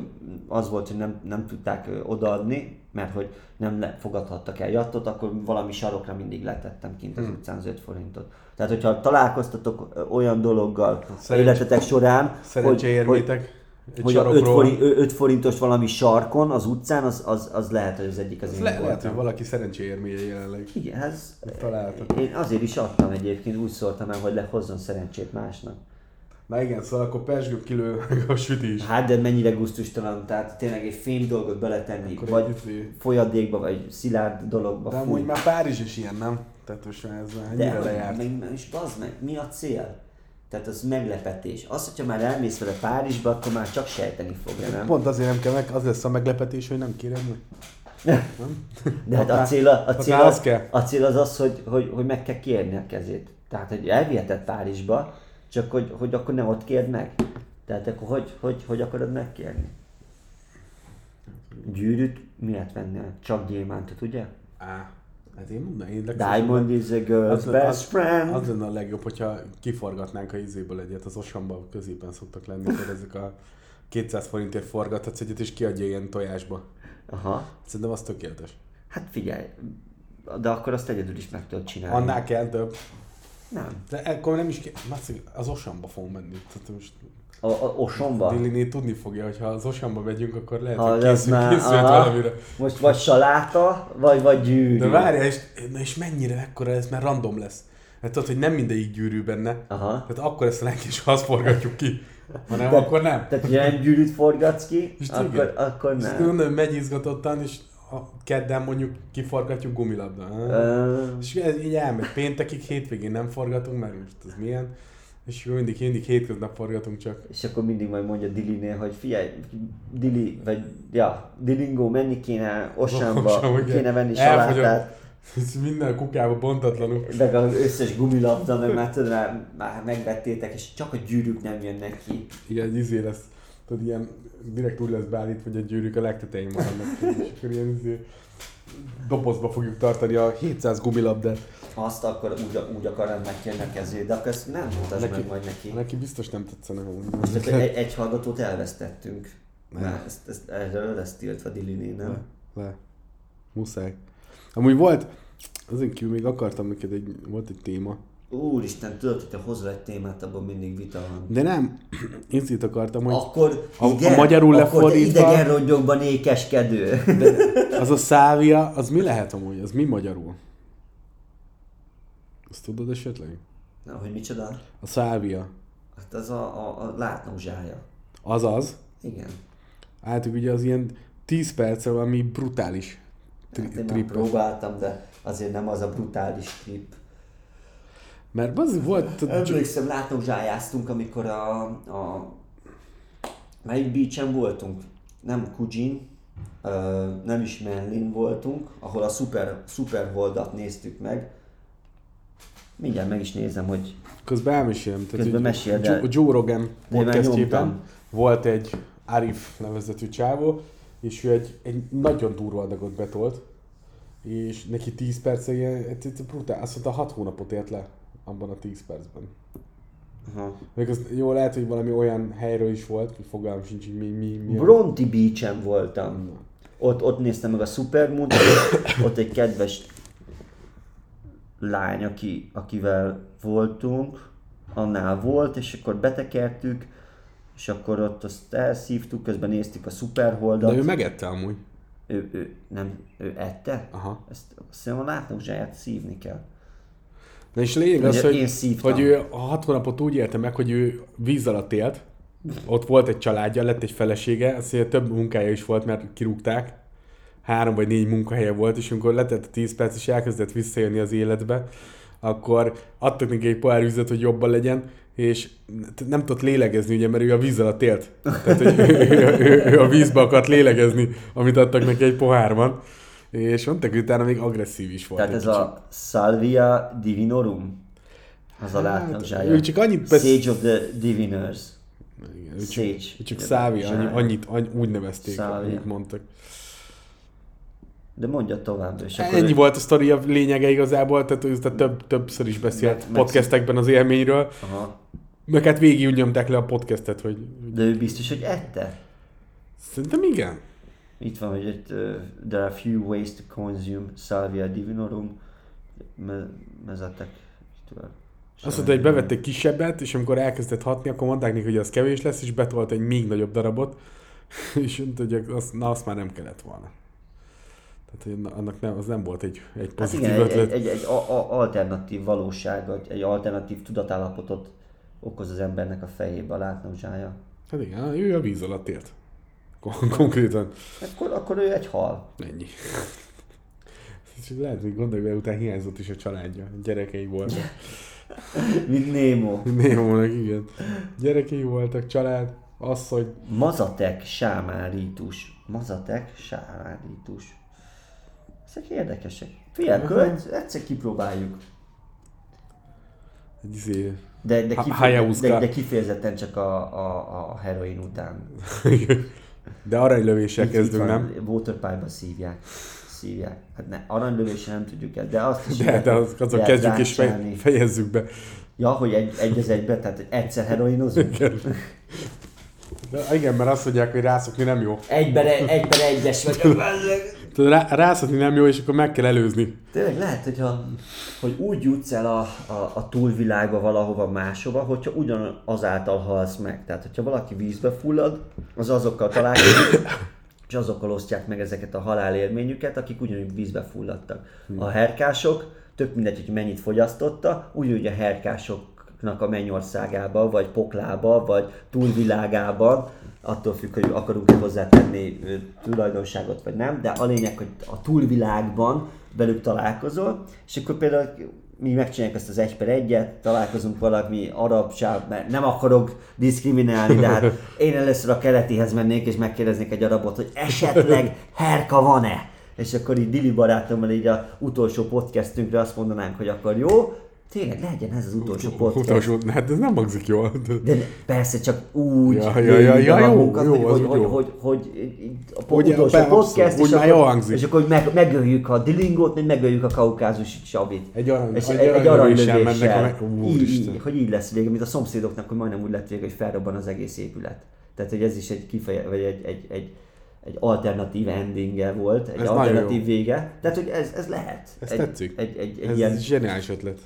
az volt, hogy nem, nem tudták odaadni, mert hogy nem le, fogadhattak el jattot, akkor valami sarokra mindig letettem kint az utcán az 5 forintot. Tehát, hogyha találkoztatok olyan dologgal Szerencs- életetek során, hogy. Egy hogy a 5, sarokról. forint, 5 forintos valami sarkon az utcán, az, az, az lehet, hogy az egyik az Ez én le, lehet, hogy valaki szerencsé érménye jelenleg. Igen, ez, Találtak. én azért is adtam egyébként, úgy szóltam el, hogy le hozzon szerencsét másnak. Na igen, szóval akkor pesgő kilő meg a süti is. Hát de mennyire gusztustalan, tehát tényleg egy fém dolgot beletenni, Akkor vagy egy izé- folyadékba, vagy szilárd dologba. De amúgy már Párizs is ilyen, nem? Tehát most már ez már de ennyire lejárt. meg, meg, és bazd meg, mi a cél? Tehát az meglepetés. Az, hogyha már elmész vele Párizsba, akkor már csak sejteni fogja, nem? Pont azért nem kell meg, az lesz a meglepetés, hogy nem kérem meg. Nem? De hát a cél, a, cél, az a cél az az, hogy, hogy, hogy meg kell kérni a kezét. Tehát, hogy elviheted Párizsba, csak hogy, hogy akkor nem ott kérd meg. Tehát akkor hogy, hogy, hogy akarod megkérni? Gyűrűt miért vennél? Csak gyémántot, ugye? Á, hát én mondanám, én Diamond is a girl's Az, best az, friend. az lenne a legjobb, hogyha kiforgatnánk a izéből egyet, az osamba középen szoktak lenni, tehát ezek a 200 forintért forgathatsz egyet, és kiadja ilyen tojásba. Aha. Szerintem az tökéletes. Hát figyelj, de akkor azt egyedül is meg tudod csinálni. Annál kell több. Nem. De akkor nem is kell, az osamba fogunk menni. Tehát most A, a Osomba? Diliné tudni fogja, hogy ha az osamba megyünk, akkor lehet, Ha hogy az készül, már, készült aha. valamire. Most vagy saláta, vagy, vagy gyűrű. De várjál, és, na és mennyire ekkora ez, mert random lesz. Hát tudod, hogy nem mindegyik gyűrű benne. Aha. Tehát akkor ezt a legkis azt forgatjuk ki. Ha nem, De- akkor nem. Tehát, ha nem gyűrűt forgatsz ki, És akkor, igen. akkor És nem. mondom, megy izgatottan, és a kedden mondjuk kiforgatjuk gumilabda. Ö, És ez így elmegy. Péntekig, hétvégén nem forgatunk, mert most ez milyen. És mindig, mindig hétköznap forgatunk csak. és akkor mindig majd mondja Dilinél, hogy figyelj, Dili, vagy ja, Dilingó, menni kéne Osánba, kéne venni salátát, Ez minden kukába bontatlanul. meg az összes gumilabda, meg már tudod, már, már megvettétek, és csak a gyűrűk nem jönnek ki. Igen, izé lesz. Tudod, ilyen direkt úgy lesz beállítva, hogy a gyűrűk a legtetején maradnak. és akkor ilyen izé, dobozba fogjuk tartani a 700 gumilabdát. Azt akkor úgy, úgy akarod megkérni a kezét, de akkor ezt nem mutasd Neki- meg majd neki. Neki biztos nem tetszene, hogy Tehát egy, egy hallgatót elvesztettünk. Nem. Már ezt, ezt, erről lesz tiltva Diliné, nem? Le. Le. Muszáj. Amúgy volt, azon kívül még akartam neked egy, volt egy téma, Úristen, tudod, hogy te hozol egy témát, abban mindig vita van. De nem, én itt akartam, hogy Akkor, A- a igen, magyarul akkor lefordítva- idegen rongyokban ékeskedő. az a szávia, az mi lehet amúgy? Az mi magyarul? Azt tudod esetleg? Na, hogy micsoda? A szávia. Hát az a, a, a látnózsája. Az az. Igen. Általában ugye az ilyen 10 percre valami brutális tri- Hát én trip. próbáltam, de azért nem az a brutális trip. Mert az volt... Emlékszem, látnózsájáztunk, amikor a, a melyik beachen voltunk? Nem Kujin, nem is Menlin voltunk, ahol a Super, Super Holdat néztük meg. Mindjárt meg is nézem, hogy Közben elmesélem. Tehát, Közben meséld Joe, el. Joe Rogan De podcastjében volt egy Arif nevezetű csávó, és ő egy, egy nagyon durva adagot betolt, és neki 10 perce ilyen, egy, egy brutál, azt mondta 6 hónapot ért le abban a 10 percben. aha. Még az jó lehet, hogy valami olyan helyről is volt, hogy fogalmam sincs, hogy mi, mi, mi a- Bronte Beach-en voltam. Ott, ott néztem meg a Supermoon-t, ott egy kedves lány, aki, akivel voltunk, annál volt, és akkor betekertük, és akkor ott azt elszívtuk, közben néztük a Superholdat. De ő megette amúgy. ő, ő, nem, ő ette? Aha. Ezt szerintem a látnózsáját szívni kell. Na és lényeg az, hogy, szívtam. hogy ő a hat hónapot úgy élte meg, hogy ő víz alatt élt, ott volt egy családja, lett egy felesége, azt mondja, több munkája is volt, mert kirúgták. Három vagy négy munkahelye volt, és amikor letett a 10 perc, és elkezdett visszajönni az életbe, akkor adtak neki egy pohár vizet, hogy jobban legyen, és nem tudott lélegezni, ugye, mert ő a víz alatt élt. Tehát, hogy ő, ő, ő, ő a vízbe akart lélegezni, amit adtak neki egy pohárban. És mondták, hogy utána még agresszív is volt. Tehát ez kicsit. a Salvia Divinorum? Az a Hát, látnózsája. ő csak annyit besz- Sage of the Diviners. Igen, ő csak, Sage. ő csak Szávi, annyi, annyit, annyi, úgy nevezték, Szávia. amit mondtak. De mondja tovább. És akkor Ennyi ő- volt a sztori a lényege igazából, tehát ő több, többször is beszélt Meg- podcastekben az élményről, Aha. meg hát végig nyomták le a podcastet, hogy hogy De ő biztos, hogy ette? szerintem igen. Itt van, hogy itt, uh, there are few ways to consume Salvia divinorum me- mezetek. Azt mondta, hogy bevett egy kisebbet, és amikor elkezdett hatni, akkor mondták neki, hogy az kevés lesz, és betolt egy még nagyobb darabot, és mondta, hogy az, na, azt már nem kellett volna. Tehát, hogy na- annak nem, az nem volt egy, egy Hát pozitív igen, egy, ötlet. egy, egy, egy a- alternatív valóság, egy- alternatív tudatállapotot okoz az embernek a fejébe a látnózsája. Hát igen, ő a víz alatt élt. Kon- Konkrétan. Akkor, akkor ő egy hal. Ennyi. Lehet, hogy gondolj, hogy után hiányzott is a családja. Gyerekei voltak. Mint Nemo. Némónak, igen. Gyerekei voltak, család, asszony. Mazatek sámárítus. Mazatek sámárítus. Ezek érdekesek. Figyelj, költ, egyszer kipróbáljuk. Egy izé... De, de, kifeje, de, de kifejezetten csak a, a, a heroin után. De aranylövéssel Itt- kezdünk, itt van, nem? Waterpipe-ba szívják. Szívják. Hát ne, aranylövéssel nem tudjuk el, de azt is De, lehet, de az, azon lehet kezdjük és fej, fejezzük be. Ja, hogy egy, egy az egybe, tehát egyszer heroinozunk. Igen. De igen, mert azt mondják, hogy rászokni nem jó. Egyben, egyben egyes vagyok. Tehát rá, rászokni nem jó, és akkor meg kell előzni. Tényleg lehet, hogyha, hogy úgy jutsz el a, a, a túlvilágba valahova máshova, hogyha ugyanazáltal halsz meg. Tehát, hogyha valaki vízbe fullad, az azokkal találkozik, és azokkal osztják meg ezeket a halálélményüket, akik ugyanúgy vízbe fulladtak. A herkások, tök mindegy, hogy mennyit fogyasztotta, ugyanúgy a herkásoknak a mennyországába, vagy poklába, vagy túlvilágában, attól függ, hogy akarunk-e hozzátenni tulajdonságot, vagy nem, de a lényeg, hogy a túlvilágban velük találkozol, és akkor például mi megcsináljuk ezt az egy per egyet, találkozunk valami arab sáv, mert nem akarok diszkriminálni, de hát én először a keletihez mennék, és megkérdeznék egy arabot, hogy esetleg herka van-e? És akkor így Dili barátommal így a utolsó podcastünkre azt mondanánk, hogy akkor jó, tényleg legyen ez az utolsó podcast. Utolsó, hát ez nem hangzik jól. De persze csak úgy Ja, ja, ja, ja, a jó, magunkat, jó, hogy, hogy, hogy, jó. hogy, hogy, a po- Ugye, utolsó abszolút, podcast, és akkor, jól hangzik. és akkor meg, megöljük a dilingót, meg megöljük a kaukázusi csavit. Egy arany- és egy egy, aranylövéssel a így, hogy így lesz vége, mint a szomszédoknak, hogy majdnem úgy lett vége, hogy felrobban az egész épület. Tehát, hogy ez is egy kifeje, vagy egy, egy, egy, egy alternatív endinge volt, egy Ez alternatív jó. vége. Tehát, hogy ez, ez lehet. Ez egy, tetszik. Egy, egy, egy Ez ilyen zseniális ötlet.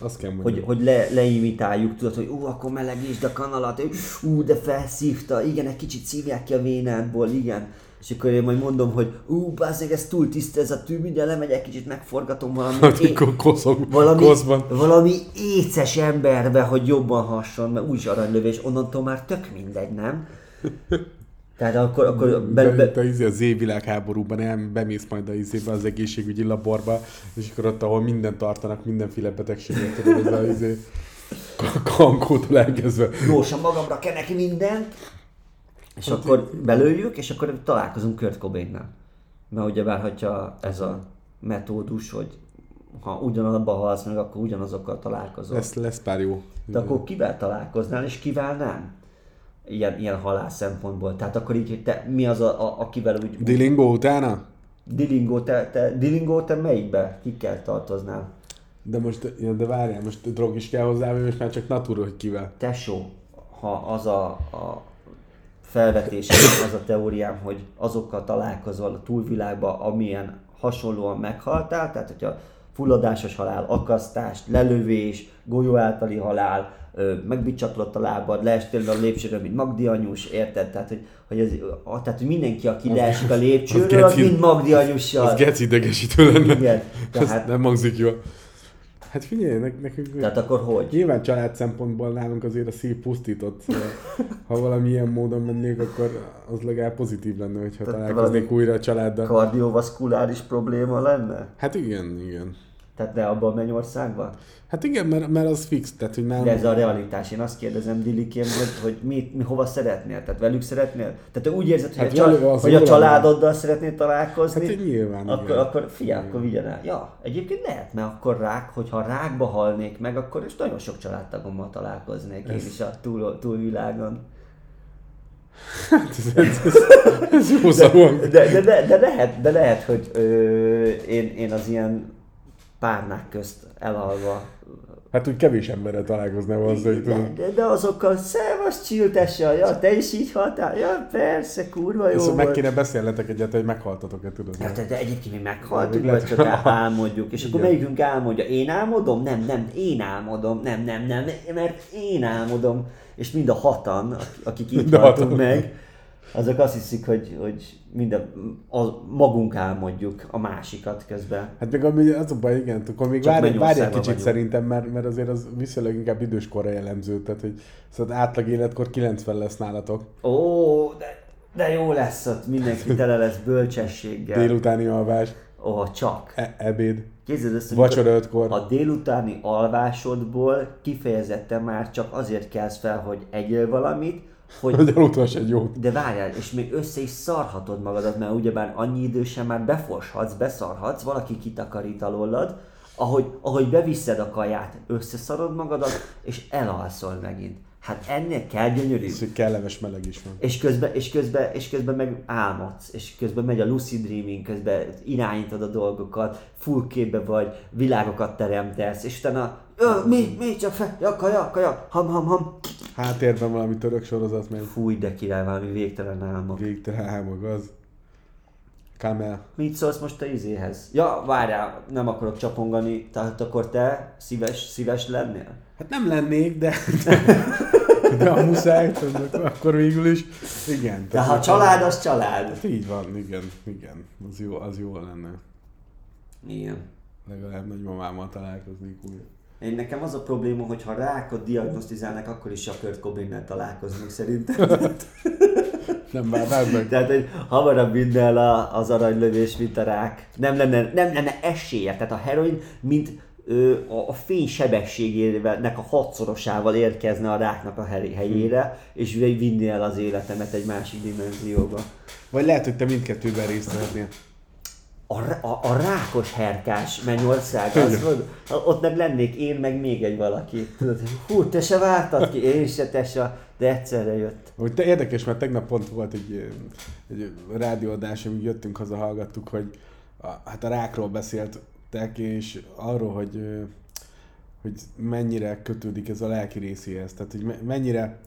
Azt kell hogy, hogy le, leimitáljuk, tudod, hogy ú, akkor melegítsd a kanalat, ú, de felszívta, igen, egy kicsit szívják ki a vénádból, igen. És akkor én majd mondom, hogy ú, bázzeg, ez túl tiszta ez a tű, mindjárt lemegyek, kicsit megforgatom valami, Hát, é- koszog, valami, koszban. valami éces emberbe, hogy jobban hasson, mert úgyis aranylövés, onnantól már tök mindegy, nem? Tehát akkor, akkor be, Be, be, izé a Z világháborúban el, bemész majd a izébe, az egészségügyi laborba, és akkor ott, ahol mindent tartanak, mindenféle betegséget, tudod, ez a izé, kankótól elkezdve. gyorsan magamra kenek mindent, és Hát akkor belőjük, és akkor találkozunk Kurt Cobain-nel. Mert ugyebár, hogyha ez a metódus, hogy ha ugyanabba halsz meg, akkor ugyanazokkal találkozol. Lesz, lesz pár jó. De akkor kivel találkoznál, és kivel nem? Ilyen, ilyen halál szempontból. Tehát akkor így, hogy te, mi az, a, a, akivel úgy... Dilingo utána? Dilingó, te, te, Dilingó, te melyikbe? Kikkel tartoznál? De most, de várjál, most drog is kell hozzá, vagy most már csak natura, hogy kivel. tesó, ha az a, a felvetés, az a teóriám, hogy azokkal találkozol a túlvilágba, amilyen hasonlóan meghaltál, tehát hogyha fulladásos halál, akasztás, lelövés, golyó általi halál, megbicsaklott a lábad, leestél a lépcsőről, mint Magdi anyus, érted? Tehát, hogy, hogy, ez, a, tehát, hogy mindenki, aki leesik a lépcsőről, az, geci- mind Magdi anyussal. Az gec idegesítő lenne. Igen, Ez tehát, nem hangzik jól. Hát figyelj, nek- nekünk... tehát akkor hogy? Nyilván család szempontból nálunk azért a szív pusztított. Szóval, ha valamilyen módon mennék, akkor az legalább pozitív lenne, hogyha Tehát találkoznék valami újra a családdal. Kardiovaszkuláris probléma lenne? Hát igen, igen. Tehát ne abban a mennyországban? Hát igen, mert, mert az fix, tehát hogy nálam... De ez a realitás. Én azt kérdezem Dilikém, hogy, hogy mi, mi, hova szeretnél? Tehát velük szeretnél? Tehát te úgy érzed, hogy, Hát a, csal, velük az hogy a családoddal szeretnél találkozni? Hát nyilván, Akkor, igen. akkor figyelj, akkor vigyen el. Ja, egyébként lehet, mert akkor rák, hogyha rákba halnék meg, akkor is nagyon sok családtagommal találkoznék én is a túl, túlvilágon. ez, ez, ez, ez jó szó. De, de, de, de, lehet, de lehet, hogy ö, én, én az ilyen párnák közt elalva Hát úgy kevés emberrel találkoznál azzal, hogy de, de, de azokkal, szevasz csilltessel, ja, te is így haltál, ja, persze, kurva jó Szóval meg kéne beszélnetek egyet, hogy meghaltatok-e, tudod. Ja, de, de egyébként mi meghaltunk, vagy csak álmodjuk, és akkor Igen. melyikünk álmodja? Én álmodom? Nem, nem, én álmodom, nem, nem, nem, mert én álmodom. És mind a hatan, ak- akik a haltunk meg, azok azt hiszik, hogy, hogy minden, a, magunk álmodjuk a másikat közben. Hát meg ami az a baj, igen, akkor még várj, várj egy kicsit vagyunk. szerintem, mert, mert azért az viszonylag inkább időskorra jellemző, tehát hogy szóval átlag életkor 90 lesz nálatok, Ó, de, de jó lesz ott, mindenki tele lesz bölcsességgel. délutáni alvás, Ó, csak. e- ebéd, Képzeld ezt, hogy vacsora ötkor. a délutáni alvásodból kifejezetten már csak azért kelsz fel, hogy egyél valamit, hogy hogy aludhass egy jót. de várjál, és még össze is szarhatod magadat, mert ugyebár annyi idősen már beforshatsz, beszarhatsz, valaki kitakarít alólad, ahogy, ahogy beviszed a kaját, összeszarod magadat, és elalszol megint. Hát ennél kell gyönyörű. Ez, kellemes meleg is van. És közben, és, közben, és közben meg álmodsz, és közben megy a lucid dreaming, közben irányítod a dolgokat, full képbe vagy, világokat teremtesz, és utána, Ö, mi, mi, csak fel, ja, kaja, kaja, ham, ham, ham. Háttérben valami török sorozat, meg Fúj, de király, valami végtelen álmok. végtelen álmog az. Kamel. Mit szólsz most te izéhez? Ja, várjál, nem akarok csapongani, tehát akkor te szíves, szíves lennél? Hát nem lennék, de, de a muszáj, tudod, akkor végül is. Igen. De ha hogy- család, az család. Hát így van, igen, igen. Az jó, az jó lenne. Igen. Legalább nagymamámmal találkoznék újra. Én nekem az a probléma, hogy ha rákot diagnosztizálnak, akkor is a Kurt Cobain-nel találkozunk szerintem. Nem vár, várd meg. Tehát, hogy hamarabb vinne el a, az aranylövés, mint a rák. Nem lenne, nem lenne esélye. Tehát a heroin, mint ö, a, a fény sebességének a hatszorosával érkezne a ráknak a hely- helyére, és vinni el az életemet egy másik dimenzióba. Vagy lehet, hogy te mindkettőben részt vehetnél. A, a, a rákos herkás mennyország, az, ott meg lennék én, meg még egy valaki. Tudod, hú, te se vártad ki, én se, te se, de egyszerre jött. Hogy te érdekes, mert tegnap pont volt egy, egy rádióadás, amíg jöttünk haza, hallgattuk, hogy a, hát a rákról beszéltek, és arról, hogy, hogy mennyire kötődik ez a lelki részéhez. Tehát, hogy me- mennyire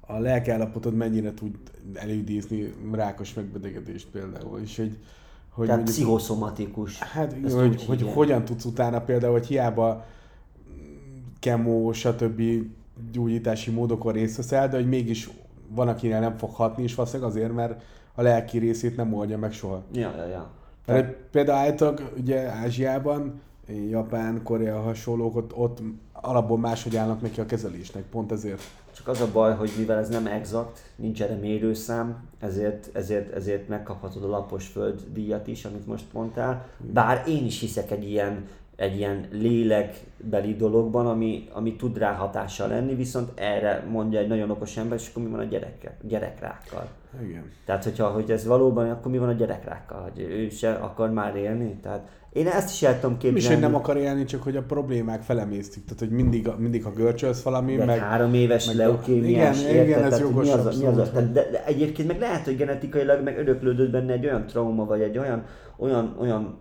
a lelkiállapotod mennyire tud előidézni rákos megbetegedést például. És hogy, hogy Tehát pszichoszomatikus. Hát igen, hogy, hogy hogyan tudsz utána például, hogy hiába kemó, stb. gyógyítási módokon részt veszel, de hogy mégis van, akinél nem fog hatni, és valószínűleg azért, mert a lelki részét nem oldja meg soha. Ja, ja, ja. Mert például általában ugye Ázsiában, Japán, Korea hasonlók, ott, ott alapból máshogy állnak neki a kezelésnek, pont ezért. Csak az a baj, hogy mivel ez nem exakt, nincs erre mérőszám, ezért, ezért, ezért megkaphatod a lapos föld díjat is, amit most mondtál. Bár én is hiszek egy ilyen, egy ilyen lélekbeli dologban, ami, ami tud rá hatással lenni, viszont erre mondja egy nagyon okos ember, és akkor mi van a gyerekkel, gyerekrákkal. Igen. Tehát, hogyha hogy ez valóban, akkor mi van a gyerekrákkal? Hogy ő se akar már élni? Tehát én ezt is el tudom képzelni. hogy nem akar élni, csak hogy a problémák felemésztik. Tehát, hogy mindig, mindig ha görcsölsz valami, De meg... három éves meg- leukémiás, Igen, igen, ez Tehát, hogy mi jogos az, a- mi az a, tehát, de, de, egyébként meg lehet, hogy genetikailag meg öröklődött benne egy olyan trauma, vagy egy olyan, olyan, olyan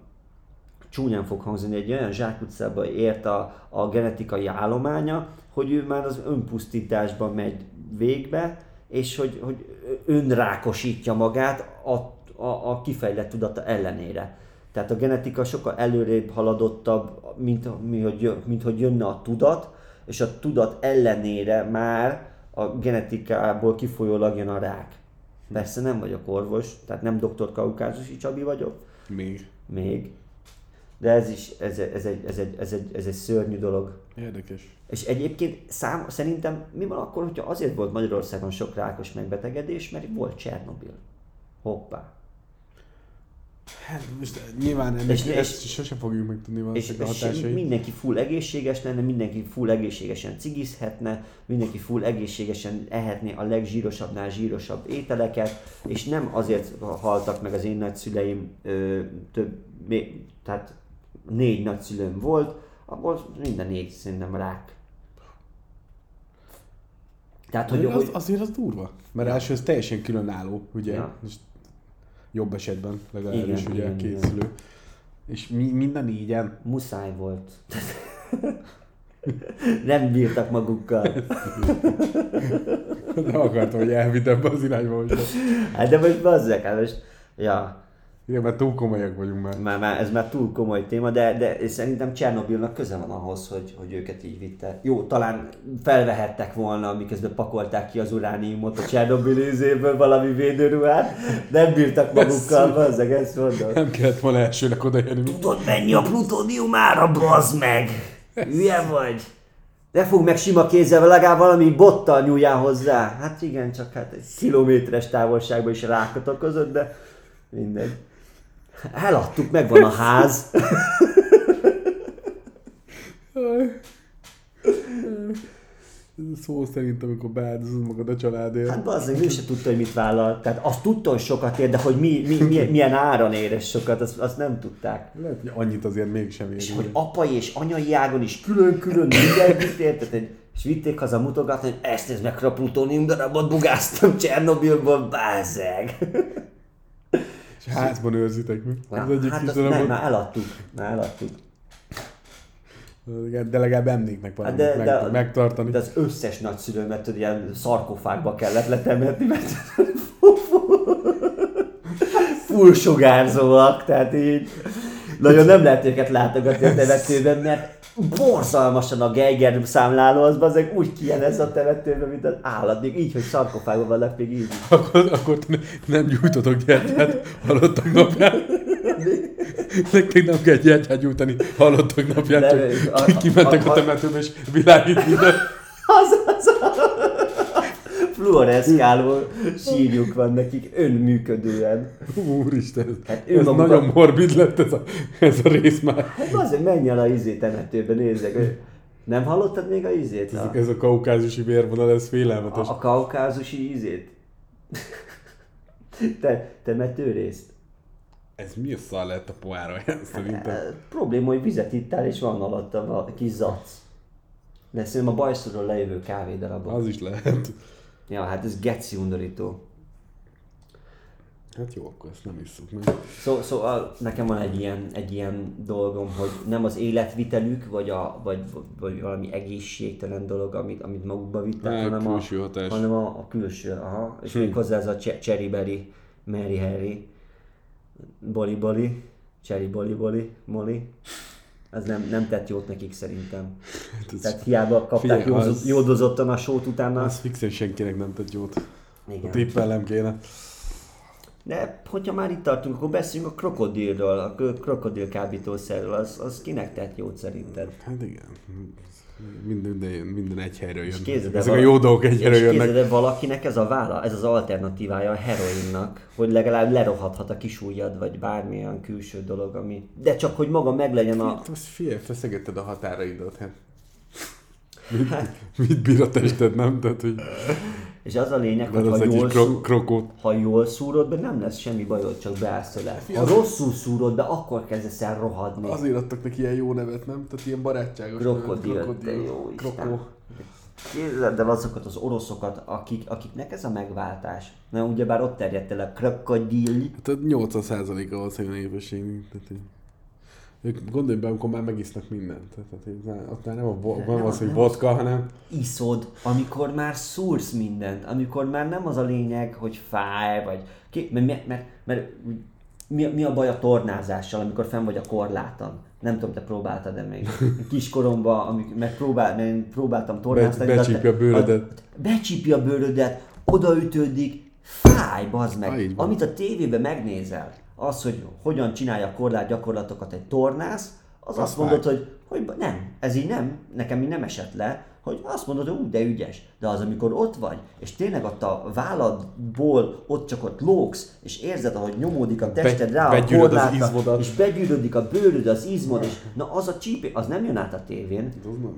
csúnyán fog hangzani, egy olyan zsákutcába ért a, a genetikai állománya, hogy ő már az önpusztításban megy végbe, és hogy, hogy önrákosítja magát a, a, a kifejlett tudata ellenére. Tehát a genetika sokkal előrébb haladottabb, mint, mint, hogy, jön- mint hogy jönne a tudat, és a tudat ellenére már a genetikából kifolyólag jön a rák. Persze nem vagyok orvos, tehát nem dr. Kaukázusi Csabi vagyok, Még. még, de ez is, ez, ez, egy, ez, egy, ez, egy, ez egy szörnyű dolog. Érdekes. És egyébként szám, szerintem mi van akkor, hogyha azért volt Magyarországon sok rákos megbetegedés, mert volt Csernobil. Hoppá. Hát most nyilván ennek És- ezt és, sose fogjuk megtudni valószínűleg a hatásait. mindenki full egészséges lenne, mindenki full egészségesen cigizhetne, mindenki full egészségesen ehetné a legzsírosabbnál zsírosabb ételeket, és nem azért haltak meg az én nagyszüleim, ö, több, még, tehát négy nagyszülőm volt, abból minden négy szerintem rák. Tehát, hogy, az, hogy azért az durva. Mert első ez teljesen különálló, ugye? Ja. És jobb esetben legalábbis Igen, ugye igen, készülő. És mi, mind a négyen. muszáj volt. nem bírtak magukkal. Nem akartam, hogy elvidd ebbe az irányba, hogy Hát de most bazzek, hát most, ja, Igen, mert túl komolyak vagyunk már. már, már, ez már túl komoly téma, de, de szerintem Csernobilnak köze van ahhoz, hogy, hogy őket így vitte. Jó, talán felvehettek volna, miközben pakolták ki az urániumot a Csernobil izéből valami védőruhát, nem bírtak magukkal, bazzeg, ezt mondom. Nem kellett volna elsőnek odaérni. Tudod mennyi a plutónium ára, bazd meg! Hülye vagy? Ne fog meg sima kézzel, legalább valami bottal nyúljál hozzá. Hát igen, csak hát egy kilométeres távolságban is rákot okozott, de mindegy. Eladtuk, megvan a ház. Szó szerint, amikor beáldozod magad a családért. Hát bazdmeg, ő se tudta, hogy mit vállal. Tehát azt tudta, hogy sokat ér, de hogy mi, mi, mi, milyen áron ér sokat, azt, azt nem tudták. Lehet, hogy annyit azért mégsem ér. És hogy apai és anyai ágon is külön-külön mindenkit érted, és vitték haza mutogatni, hogy ezt nézd meg, a plutónium darabot bugáztam Csernobilból, bázeg. És házban őrzitek mi? Az Na, egyik hát azt nem, már eladtuk, már eladtuk. De legalább emléknek Hát valamit de, meg, de, megtartani. de az összes nagyszülőmet tudod, ilyen szarkofágba kellett letemetni, mert full sugárzóak, tehát így nagyon nem lehet őket látogatni a temetőben, mert borzalmasan a Geiger számláló az bazeg úgy kijelez a temetőben, mint az állat, még így, hogy szarkofágban vannak, még így. Akkor, akkor nem gyújtotok gyertyát halottak napján. Nektek nem kell gyertyát gyújtani halottak napján, Nem, csak a- ki- kimentek a- a a- temetőbe és világít minden. Az, az, fluoreszkáló sírjuk van nekik önműködően. Úristen, Hát ez, ez magukat- nagyon morbid lett ez a, ez a rész már. Hát azért menj el a izé temetőbe, nézzek. Nem hallottad még a izét? A, Ez a kaukázusi vérvonal, ez félelmetes. a, a kaukázusi izét? Te, temetőrészt? Ez mi a szar lett a poára szerintem? E, probléma, hogy vizet ittál, és van alatta a kis zac. De szerintem a bajszorról lejövő kávédarabok. Az is lehet. Ja, hát ez geci undorító. Hát jó, akkor ezt nem isszuk meg. Szó, szóval nekem van egy ilyen, egy ilyen dolgom, hogy nem az életvitelük, vagy, a, vagy, vagy valami egészségtelen dolog, amit, amit magukba vittek, Á, hanem, külső a, hatás. hanem a, a külső. Aha. És még hozzá ez a Che- Cherry Berry, Mary Harry, Boli Boli, Cherry Boli Boli, Molly. Ez nem, nem tett jót nekik szerintem. Hát Tehát hiába kapták Figyelj, az- jódozottan a sót utána. Az fixen senkinek nem tett jót. Igen. tippellem kéne. De hogyha már itt tartunk, akkor beszéljünk a krokodilról, a kro- krokodil kábítószerről. Az, az kinek tett jót szerinted? Hát igen. Minden, minden, minden egy helyről jön. Ezek a vala- jó dolgok egy helyről jönnek. el, valakinek ez a vála, ez az alternatívája a heroinnak, hogy legalább lerohadhat a kis ujjad, vagy bármilyen külső dolog, ami... De csak, hogy maga meglegyen a... Hát, figyelj, feszegetted a határaidat, hát. Mit, mit bír a tested, nem? Tehát, hogy És az a lényeg, hogy az ha jól, kro- krokót. ha jól szúrod be, nem lesz semmi bajod, csak beállsz tőle. Ha rosszul szúrod be, akkor kezdesz el rohadni. Azért adtak neki ilyen jó nevet, nem? Tehát ilyen barátságos nevet. Krokodil, de jó. Krokó. Képzeld el azokat az oroszokat, akik, akiknek ez a megváltás. Na ugyebár ott terjedt el a krokodil. Tehát 80%-a valószínűleg a népességnek. Tehát, hogy ők gondolj be, amikor már megisznak mindent. Tehát, már, ott már nem, a, vo- nem nem az, hogy vodka, hanem iszod, amikor már szúrsz mindent, amikor már nem az a lényeg, hogy fáj, vagy ki, mert, mert, mert, mert mi, mi a baj a tornázással, amikor fenn vagy a korláton? Nem tudom, te próbáltad-e még kiskoromban, amikor megpróbál, mert én próbáltam tornázni. de becsípja a bőrödet. Becsípja a bőrödet, odaütődik, fáj, bazd meg. Amit a tévében megnézel, az, hogy hogyan csinálja a korlát gyakorlatokat egy tornász, az Az azt mondod, hogy, hogy nem, ez így nem, nekem így nem esett le, hogy azt mondod, hogy ú, de ügyes. De az, amikor ott vagy, és tényleg ott a válladból ott csak ott lógsz, és érzed, ahogy nyomódik a tested rá a korlátra, és begyűrődik a bőröd, az izmod, és na az a csípé, az nem jön át a tévén.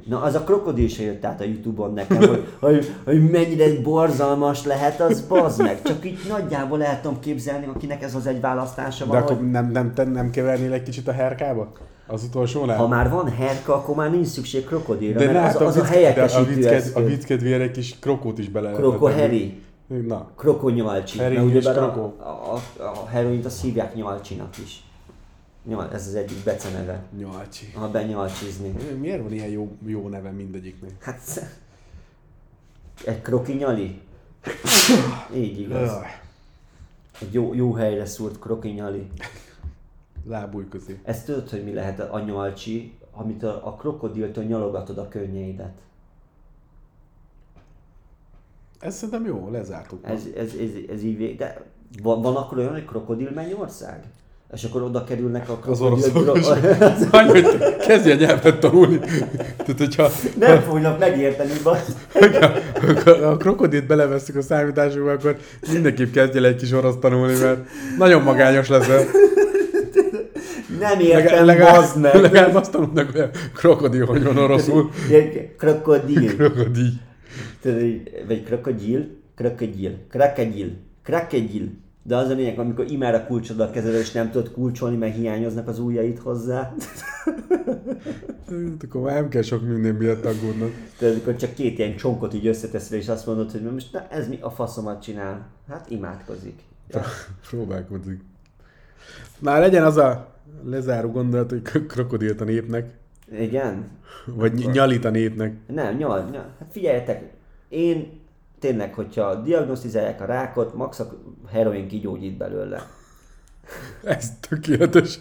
Na az a krokodil se jött át a Youtube-on nekem, hogy, hogy, hogy mennyire borzalmas lehet, az bazd meg. Csak így nagyjából el tudom képzelni, akinek ez az egy választása De van, akkor hogy nem, nem, nem, nem kevernél egy kicsit a herkába? Az utolsónál? ha már van herka, akkor már nincs szükség krokodilra, de mert látom, az, az a vicc- de a helyettesítő vicced, a vicckedvére egy kis krokót is bele Kroko heri. Na, Krokonyalcsi. Heri Mert és ugyebár a, kroko. a, a, a heroint azt hívják nyalcsinak is. Nyal, ez az egyik beceneve, nyolcsi. ha benyalcsizni. Miért van ilyen jó, jó neve mindegyiknek? Hát, egy kroki nyali? Így igaz. Egy jó, jó helyre szúrt kroki nyali. Lábúj közé. Ezt tudod, hogy mi lehet a nyalcsi, amit a, a krokodiltől nyalogatod a könnyeidet. Ez szerintem jó, lezártuk. Ez, ez, ez, ez így vég... De van, van akkor olyan, hogy krokodil Mennyország? És akkor oda kerülnek a Az krokodil... oroszok is. Annyi, hogy kezdj el nyelvet tanulni. Tehát, hogyha Nem fognak megérteni, baszd. ha a krokodilt beleveszünk a számításunkba, akkor mindenképp kezdj el egy kis orosz tanulni, mert nagyon magányos leszel. Nem értem, bazd meg. legalább azt tanulnak, hogy krokodil hogy van oroszul. Krokodil. Krokodil. Vagy krokodil, krokodil, krokodil, krokodil. De az a lényeg, amikor imád a kulcsod a kezedre, és nem tudod kulcsolni, mert hiányoznak az ujjaid hozzá. Hát Akkor már nem kell sok minden miatt aggódnod. Tehát amikor csak két ilyen csonkot így összeteszel, és azt mondod, hogy most na, ez mi a faszomat csinál. Hát imádkozik. Ja. Próbálkozik. Már legyen az a lezáró gondolat, hogy krokodilt a népnek, Igen? vagy ny- nyalit a népnek. Nem, nyal, nyal. Hát figyeljetek, én tényleg, hogyha diagnosztizálják a rákot, max a heroin kigyógyít belőle. Ez tökéletes.